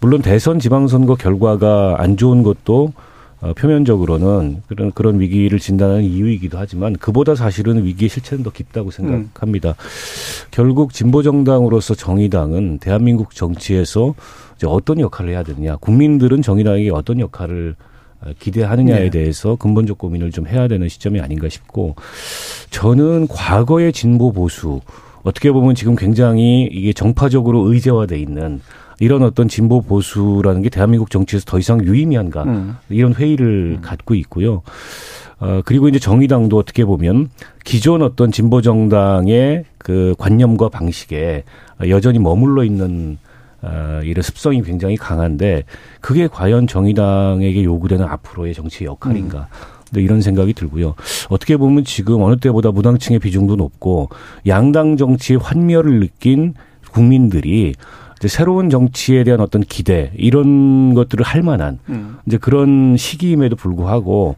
물론 대선 지방선거 결과가 안 좋은 것도 어, 표면적으로는 그런 그런 위기를 진단하는 이유이기도 하지만 그보다 사실은 위기의 실체는 더 깊다고 생각합니다. 음. 결국 진보 정당으로서 정의당은 대한민국 정치에서 이제 어떤 역할을 해야 되느냐, 국민들은 정의당에게 어떤 역할을 어, 기대하느냐에 네. 대해서 근본적 고민을 좀 해야 되는 시점이 아닌가 싶고 저는 과거의 진보 보수 어떻게 보면 지금 굉장히 이게 정파적으로 의제화돼 있는 이런 어떤 진보 보수라는 게 대한민국 정치에서 더 이상 유의미한가 음. 이런 회의를 음. 갖고 있고요. 어, 그리고 이제 정의당도 어떻게 보면 기존 어떤 진보 정당의 그 관념과 방식에 여전히 머물러 있는 어, 이런 습성이 굉장히 강한데 그게 과연 정의당에게 요구되는 앞으로의 정치의 역할인가? 음. 네, 이런 생각이 들고요. 어떻게 보면 지금 어느 때보다 무당층의 비중도 높고 양당 정치의 환멸을 느낀 국민들이 이제 새로운 정치에 대한 어떤 기대 이런 것들을 할 만한 음. 이제 그런 시기임에도 불구하고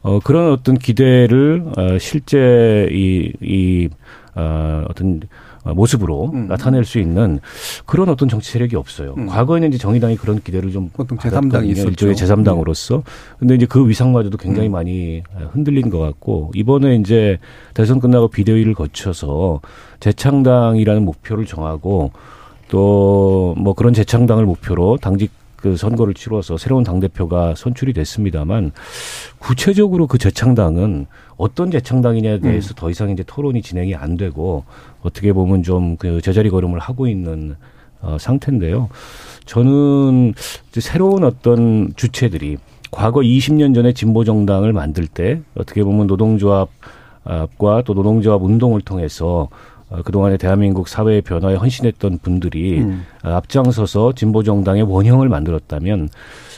어 그런 어떤 기대를 어 실제 이 이 어 어떤 모습으로 음. 나타낼 수 있는 그런 어떤 정치 세력이 없어요. 음. 과거에는 이제 정의당이 그런 기대를 좀 보통 제3당이 있었죠. 일종의 제3당으로서. 근데 이제 그 위상마저도 굉장히 음. 많이 흔들린 것 같고 이번에 이제 대선 끝나고 비대위를 거쳐서 재창당이라는 목표를 정하고 또 뭐 그런 재창당을 목표로 당직 그 선거를 치러서 새로운 당 대표가 선출이 됐습니다만 구체적으로 그 재창당은 어떤 재창당이냐에 대해서 음. 더 이상 이제 토론이 진행이 안 되고 어떻게 보면 좀 그 제자리 걸음을 하고 있는 어, 상태인데요. 저는 이제 새로운 어떤 주체들이 과거 20년 전에 진보 정당을 만들 때 어떻게 보면 노동조합과 또 노동조합 운동을 통해서 어, 그동안에 대한민국 사회의 변화에 헌신했던 분들이 음. 어, 앞장서서 진보 정당의 원형을 만들었다면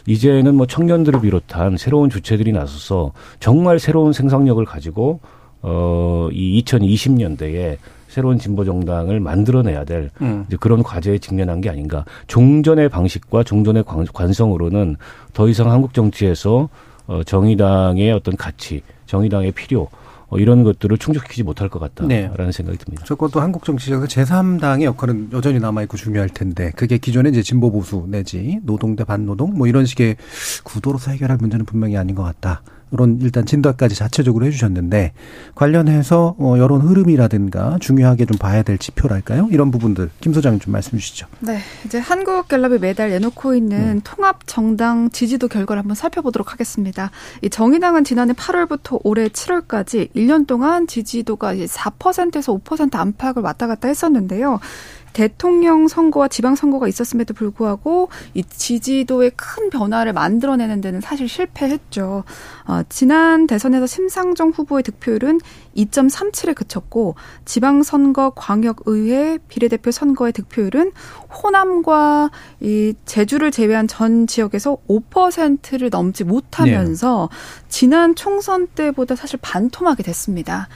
이제는 뭐 청년들을 비롯한 새로운 주체들이 나서서 정말 새로운 생산력을 가지고 어 이 2020년대에 새로운 진보 정당을 만들어내야 될 음. 이제 그런 과제에 직면한 게 아닌가. 종전의 방식과 종전의 관성으로는 더 이상 한국 정치에서 어 정의당의 어떤 가치, 정의당의 필요 어, 이런 것들을 충족시키지 못할 것 같다라는 네. 생각이 듭니다. 적어도 한국 정치에서 제3당의 역할은 여전히 남아있고 중요할 텐데 그게 기존의 이제 진보 보수 내지 노동 대 반노동 뭐 이런 식의 구도로서 해결할 문제는 분명히 아닌 것 같다. 이런 일단 진단까지 자체적으로 해주셨는데 관련해서 어, 여론 흐름이라든가 중요하게 좀 봐야 될 지표랄까요? 이런 부분들 김 소장님 좀 말씀해 주시죠. 네, 이제 한국갤럽이 매달 내놓고 있는 음. 통합 정당 지지도 결과를 한번 살펴보도록 하겠습니다. 이 정의당은 지난해 8월부터 올해 7월까지 1년 동안 지지도가 이제 4%에서 5% 안팎을 왔다 갔다 했었는데요. 대통령 선거와 지방 선거가 있었음에도 불구하고 이 지지도의 큰 변화를 만들어내는 데는 사실 실패했죠. 어, 지난 대선에서 심상정 후보의 득표율은 2.37에 그쳤고 지방 선거 광역의회 비례대표 선거의 득표율은 호남과 이 제주를 제외한 전 지역에서 5%를 넘지 못하면서 네. 지난 총선 때보다 사실 반토막이 됐습니다.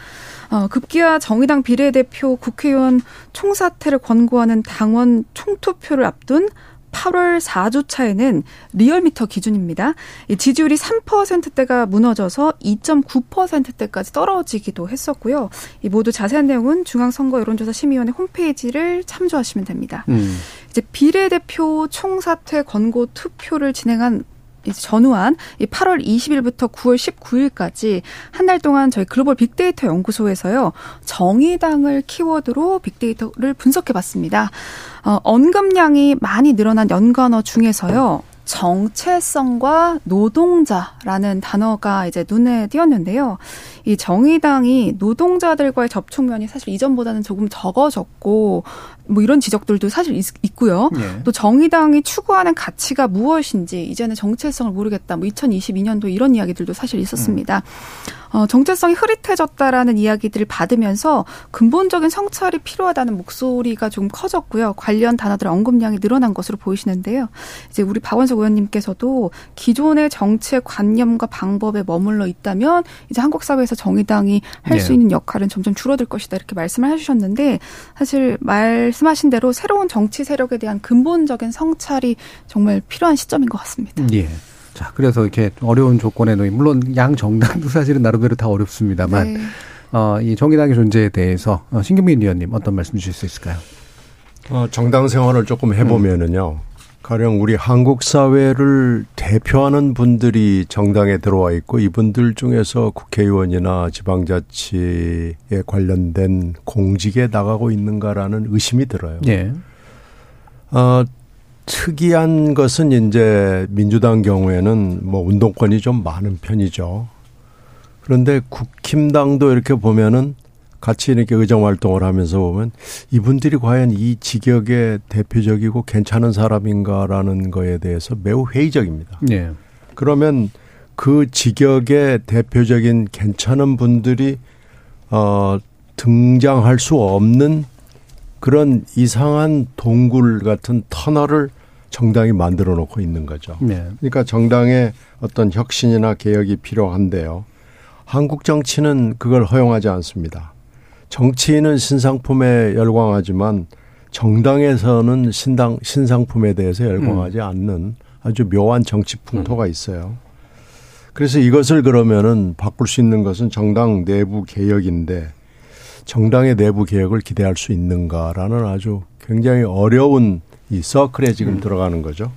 어, 급기야 정의당 비례대표 국회의원 총사퇴를 권고하는 당원 총투표를 앞둔 8월 4주차에는 리얼미터 기준입니다. 이 지지율이 3%대가 무너져서 2.9%대까지 떨어지기도 했었고요. 이 모두 자세한 내용은 중앙선거 여론조사 심의위원회 홈페이지를 참조하시면 됩니다. 음. 이제 비례대표 총사퇴 권고 투표를 진행한 전후한 이 8월 20일부터 9월 19일까지 한 달 동안 저희 글로벌 빅데이터 연구소에서요 정의당을 키워드로 빅데이터를 분석해 봤습니다. 어, 언급량이 많이 늘어난 연관어 중에서요. 정체성과 노동자라는 단어가 이제 눈에 띄었는데요. 이 정의당이 노동자들과의 접촉면이 사실 이전보다는 조금 적어졌고 뭐 이런 지적들도 사실 있, 고요 예. 또 정의당이 추구하는 가치가 무엇인지 이제는 정체성을 모르겠다. 뭐 2022년도 이런 이야기들도 사실 있었습니다. 음. 어, 정체성이 흐릿해졌다라는 이야기들을 받으면서 근본적인 성찰이 필요하다는 목소리가 좀 커졌고요. 관련 단어들 언급량이 늘어난 것으로 보이시는데요. 이제 우리 박원석 의원님께서도 기존의 정책 관념과 방법에 머물러 있다면 이제 한국 사회에서 정의당이 할수 네. 있는 역할은 점점 줄어들 것이다 이렇게 말씀을 해주셨는데 사실 말 씀하신 대로 새로운 정치 세력에 대한 근본적인 성찰이 정말 필요한 시점인 것 같습니다. 예. 자, 그래서 이렇게 어려운 조건에 놓인 물론 양 정당도 사실은 나름대로 다 어렵습니다만 네. 어, 이 정의당의 존재에 대해서 어, 신경민 의원님 어떤 말씀 주실 수 있을까요? 어, 정당 생활을 조금 해보면은요. 음. 가령 우리 한국 사회를 대표하는 분들이 정당에 들어와 있고 이분들 중에서 국회의원이나 지방자치에 관련된 공직에 나가고 있는가라는 의심이 들어요. 네. 어, 특이한 것은 이제 민주당 경우에는 뭐 운동권이 좀 많은 편이죠. 그런데 국힘당도 이렇게 보면은 같이 이렇게 의정 활동을 하면서 보면 이분들이 과연 이 직역에 대표적이고 괜찮은 사람인가라는 거에 대해서 매우 회의적입니다. 네. 그러면 그 직역의 대표적인 괜찮은 분들이 어 등장할 수 없는 그런 이상한 동굴 같은 터널을 정당이 만들어 놓고 있는 거죠. 네. 그러니까 정당의 어떤 혁신이나 개혁이 필요한데요. 한국 정치는 그걸 허용하지 않습니다. 정치인은 신상품에 열광하지만 정당에서는 신당 신상품에 대해서 열광하지 음. 않는 아주 묘한 정치 풍토가 있어요. 그래서 이것을 그러면은 바꿀 수 있는 것은 정당 내부 개혁인데 정당의 내부 개혁을 기대할 수 있는가라는 아주 굉장히 어려운 이 서클에 지금 음. 들어가는 거죠.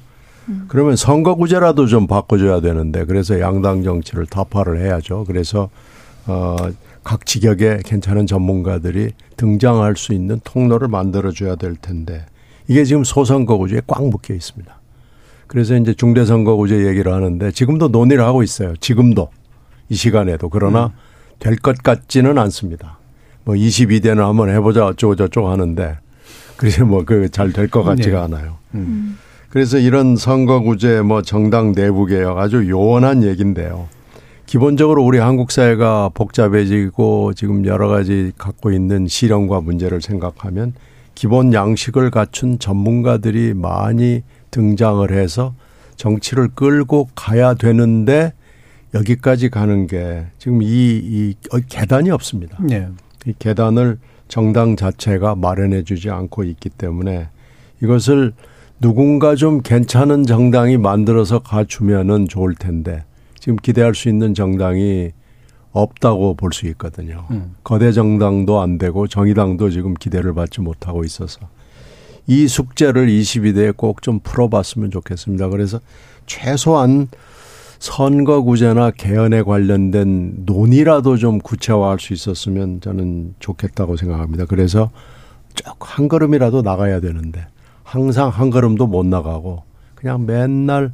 음. 그러면 선거구제라도 좀 바꿔줘야 되는데 그래서 양당 정치를 타파를 해야죠. 그래서 어 각 직역에 괜찮은 전문가들이 등장할 수 있는 통로를 만들어줘야 될 텐데 이게 지금 소선거구제에 꽉 묶여 있습니다. 그래서 이제 중대선거구제 얘기를 하는데 지금도 논의를 하고 있어요. 지금도 이 시간에도 그러나 음. 될것 같지는 않습니다. 뭐 22대는 한번 해보자 어쩌고 저쩌고 하는데 그래서 뭐 그 잘 될 것 같지가 네. 않아요. 음. 그래서 이런 선거구제 뭐 정당 내부 개혁 아주 요원한 얘기인데요. 기본적으로 우리 한국 사회가 복잡해지고 지금 여러 가지 갖고 있는 시련과 문제를 생각하면 기본 양식을 갖춘 전문가들이 많이 등장을 해서 정치를 끌고 가야 되는데 여기까지 가는 게 지금 이, 이 계단이 없습니다. 네. 이 계단을 정당 자체가 마련해 주지 않고 있기 때문에 이것을 누군가 좀 괜찮은 정당이 만들어서 가주면은 좋을 텐데 지금 기대할 수 있는 정당이 없다고 볼 수 있거든요. 음. 거대 정당도 안 되고 정의당도 지금 기대를 받지 못하고 있어서 이 숙제를 22대에 꼭 좀 풀어봤으면 좋겠습니다. 그래서 최소한 선거구제나 개헌에 관련된 논의라도 좀 구체화할 수 있었으면 저는 좋겠다고 생각합니다. 그래서 쭉 한 걸음이라도 나가야 되는데 항상 한 걸음도 못 나가고 그냥 맨날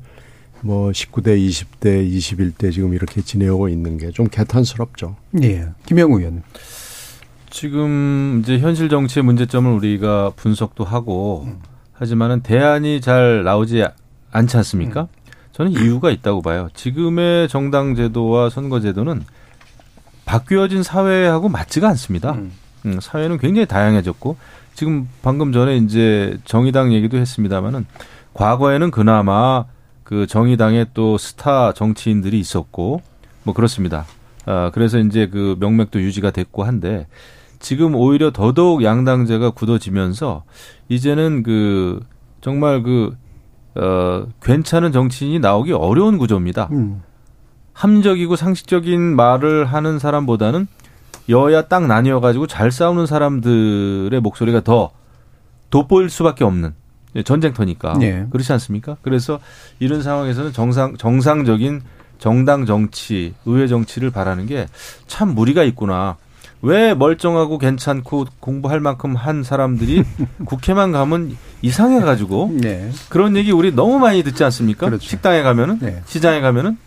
뭐 19대, 20대, 21대 지금 이렇게 지내오고 있는 게 좀 개탄스럽죠. 예. 김영우 의원. 지금 이제 현실 정치의 문제점을 우리가 분석도 하고 음. 하지만은 대안이 잘 나오지 않지 않습니까? 음. 저는 이유가 있다고 봐요. 지금의 정당 제도와 선거 제도는 바뀌어진 사회하고 맞지가 않습니다. 음. 음, 사회는 굉장히 다양해졌고 지금 방금 전에 이제 정의당 얘기도 했습니다마는 과거에는 그나마 그 정의당에 또 스타 정치인들이 있었고 뭐 그렇습니다. 아, 그래서 이제 그 명맥도 유지가 됐고 한데 지금 오히려 더더욱 양당제가 굳어지면서 이제는 그 정말 그 어, 괜찮은 정치인이 나오기 어려운 구조입니다. 음. 함적이고 상식적인 말을 하는 사람보다는 여야 딱 나뉘어 가지고 잘 싸우는 사람들의 목소리가 더 돋보일 수밖에 없는 전쟁터니까 네. 그렇지 않습니까? 그래서 이런 상황에서는 정상 정상적인 정당 정치, 의회 정치를 바라는 게 참 무리가 있구나. 왜 멀쩡하고 괜찮고 공부할 만큼 한 사람들이 국회만 가면 이상해 가지고 네. 그런 얘기 우리 너무 많이 듣지 않습니까? 그렇죠. 식당에 가면은 네. 시장에 가면은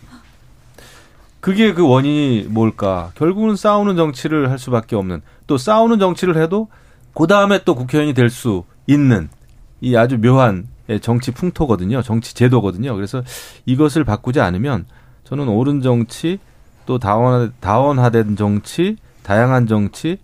그게 그 원인이 뭘까? 결국은 싸우는 정치를 할 수밖에 없는 또 싸우는 정치를 해도 그 다음에 또 국회의원이 될 수 있는 이 아주 묘한 정치 풍토거든요. 정치 제도거든요. 그래서 이것을 바꾸지 않으면 저는 옳은 정치 또 다원 다원화된 정치 다양한 정치,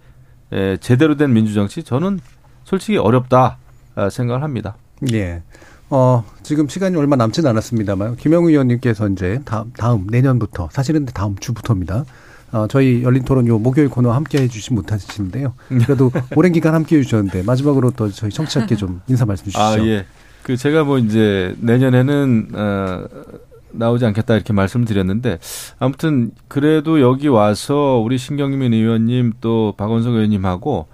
에, 제대로 된 민주정치 저는 솔직히 어렵다 아, 생각을 합니다. 예. 어, 지금 시간이 얼마 남진 않았습니다만 김영우 의원님께서 이제 다음, 다음 내년부터 사실은 다음 주부터입니다. 어, 저희 열린 토론 요 목요일 코너 함께 해주시 못하시는데요. 그래도 오랜 기간 함께 해주셨는데 마지막으로 또 저희 청취자께 좀 인사 말씀 주시죠. 아, 예. 그 제가 뭐 이제 내년에는 어, 나오지 않겠다 이렇게 말씀을 드렸는데 아무튼 그래도 여기 와서 우리 신경민 의원님 또 박원석 의원님하고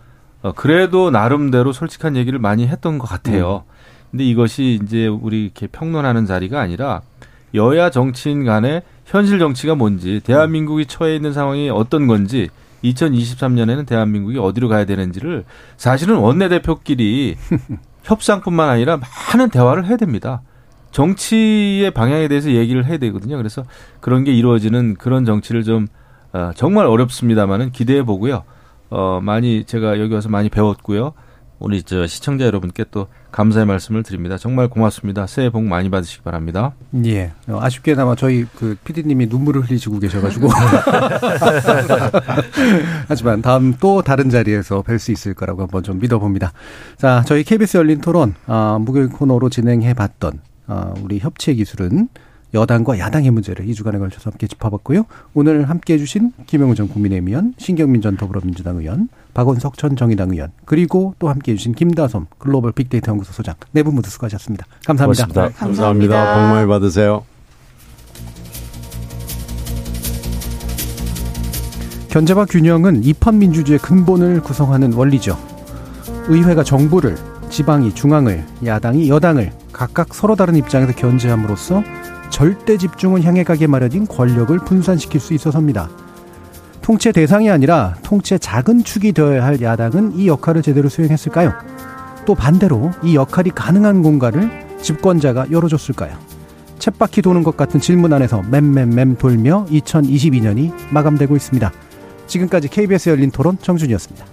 어, 그래도 나름대로 솔직한 얘기를 많이 했던 것 같아요. 음. 근데 이것이 이제 우리 이렇게 평론하는 자리가 아니라 여야 정치인 간의 현실 정치가 뭔지 대한민국이 처해 있는 상황이 어떤 건지 2023년에는 대한민국이 어디로 가야 되는지를 사실은 원내대표끼리 협상뿐만 아니라 많은 대화를 해야 됩니다. 정치의 방향에 대해서 얘기를 해야 되거든요. 그래서 그런 게 이루어지는 그런 정치를 좀 어, 정말 어렵습니다만은 기대해 보고요. 어, 많이 제가 여기 와서 많이 배웠고요. 우리 저 시청자 여러분께 또 감사의 말씀을 드립니다. 정말 고맙습니다. 새해 복 많이 받으시기 바랍니다. 예. 어, 아쉽게나마 저희 그 PD님이 눈물을 흘리시고 계셔가지고. 하지만 다음 또 다른 자리에서 뵐 수 있을 거라고 한번 좀 믿어봅니다. 자, 저희 KBS 열린 토론, 아, 목요일 코너로 진행해 봤던 어, 우리 협치의 기술은 여당과 야당의 문제를 2주간에 걸쳐서 함께 짚어봤고요. 오늘 함께 해주신 김영우 전 국민의힘 의원, 신경민 전 더불어민주당 의원, 박원석 전 정의당 의원, 그리고 또 함께 해 주신 김다솜 글로벌 빅데이터 연구소 소장 네 분 모두 수고하셨습니다. 감사합니다. 고맙습니다. 감사합니다. 감사합니다. 복 많이 받으세요. 견제와 균형은 입헌민주주의의 근본을 구성하는 원리죠. 의회가 정부를, 지방이 중앙을, 야당이 여당을 각각 서로 다른 입장에서 견제함으로써 절대 집중을 향해 가게 마련인 권력을 분산시킬 수 있어서입니다. 통치 대상이 아니라 통치의 작은 축이 되어야 할 야당은 이 역할을 제대로 수행했을까요? 또 반대로 이 역할이 가능한 공간을 집권자가 열어줬을까요? 챗바퀴 도는 것 같은 질문 안에서 맴맴맴 돌며 2022년이 마감되고 있습니다. 지금까지 KBS 열린 토론 정준이었습니다.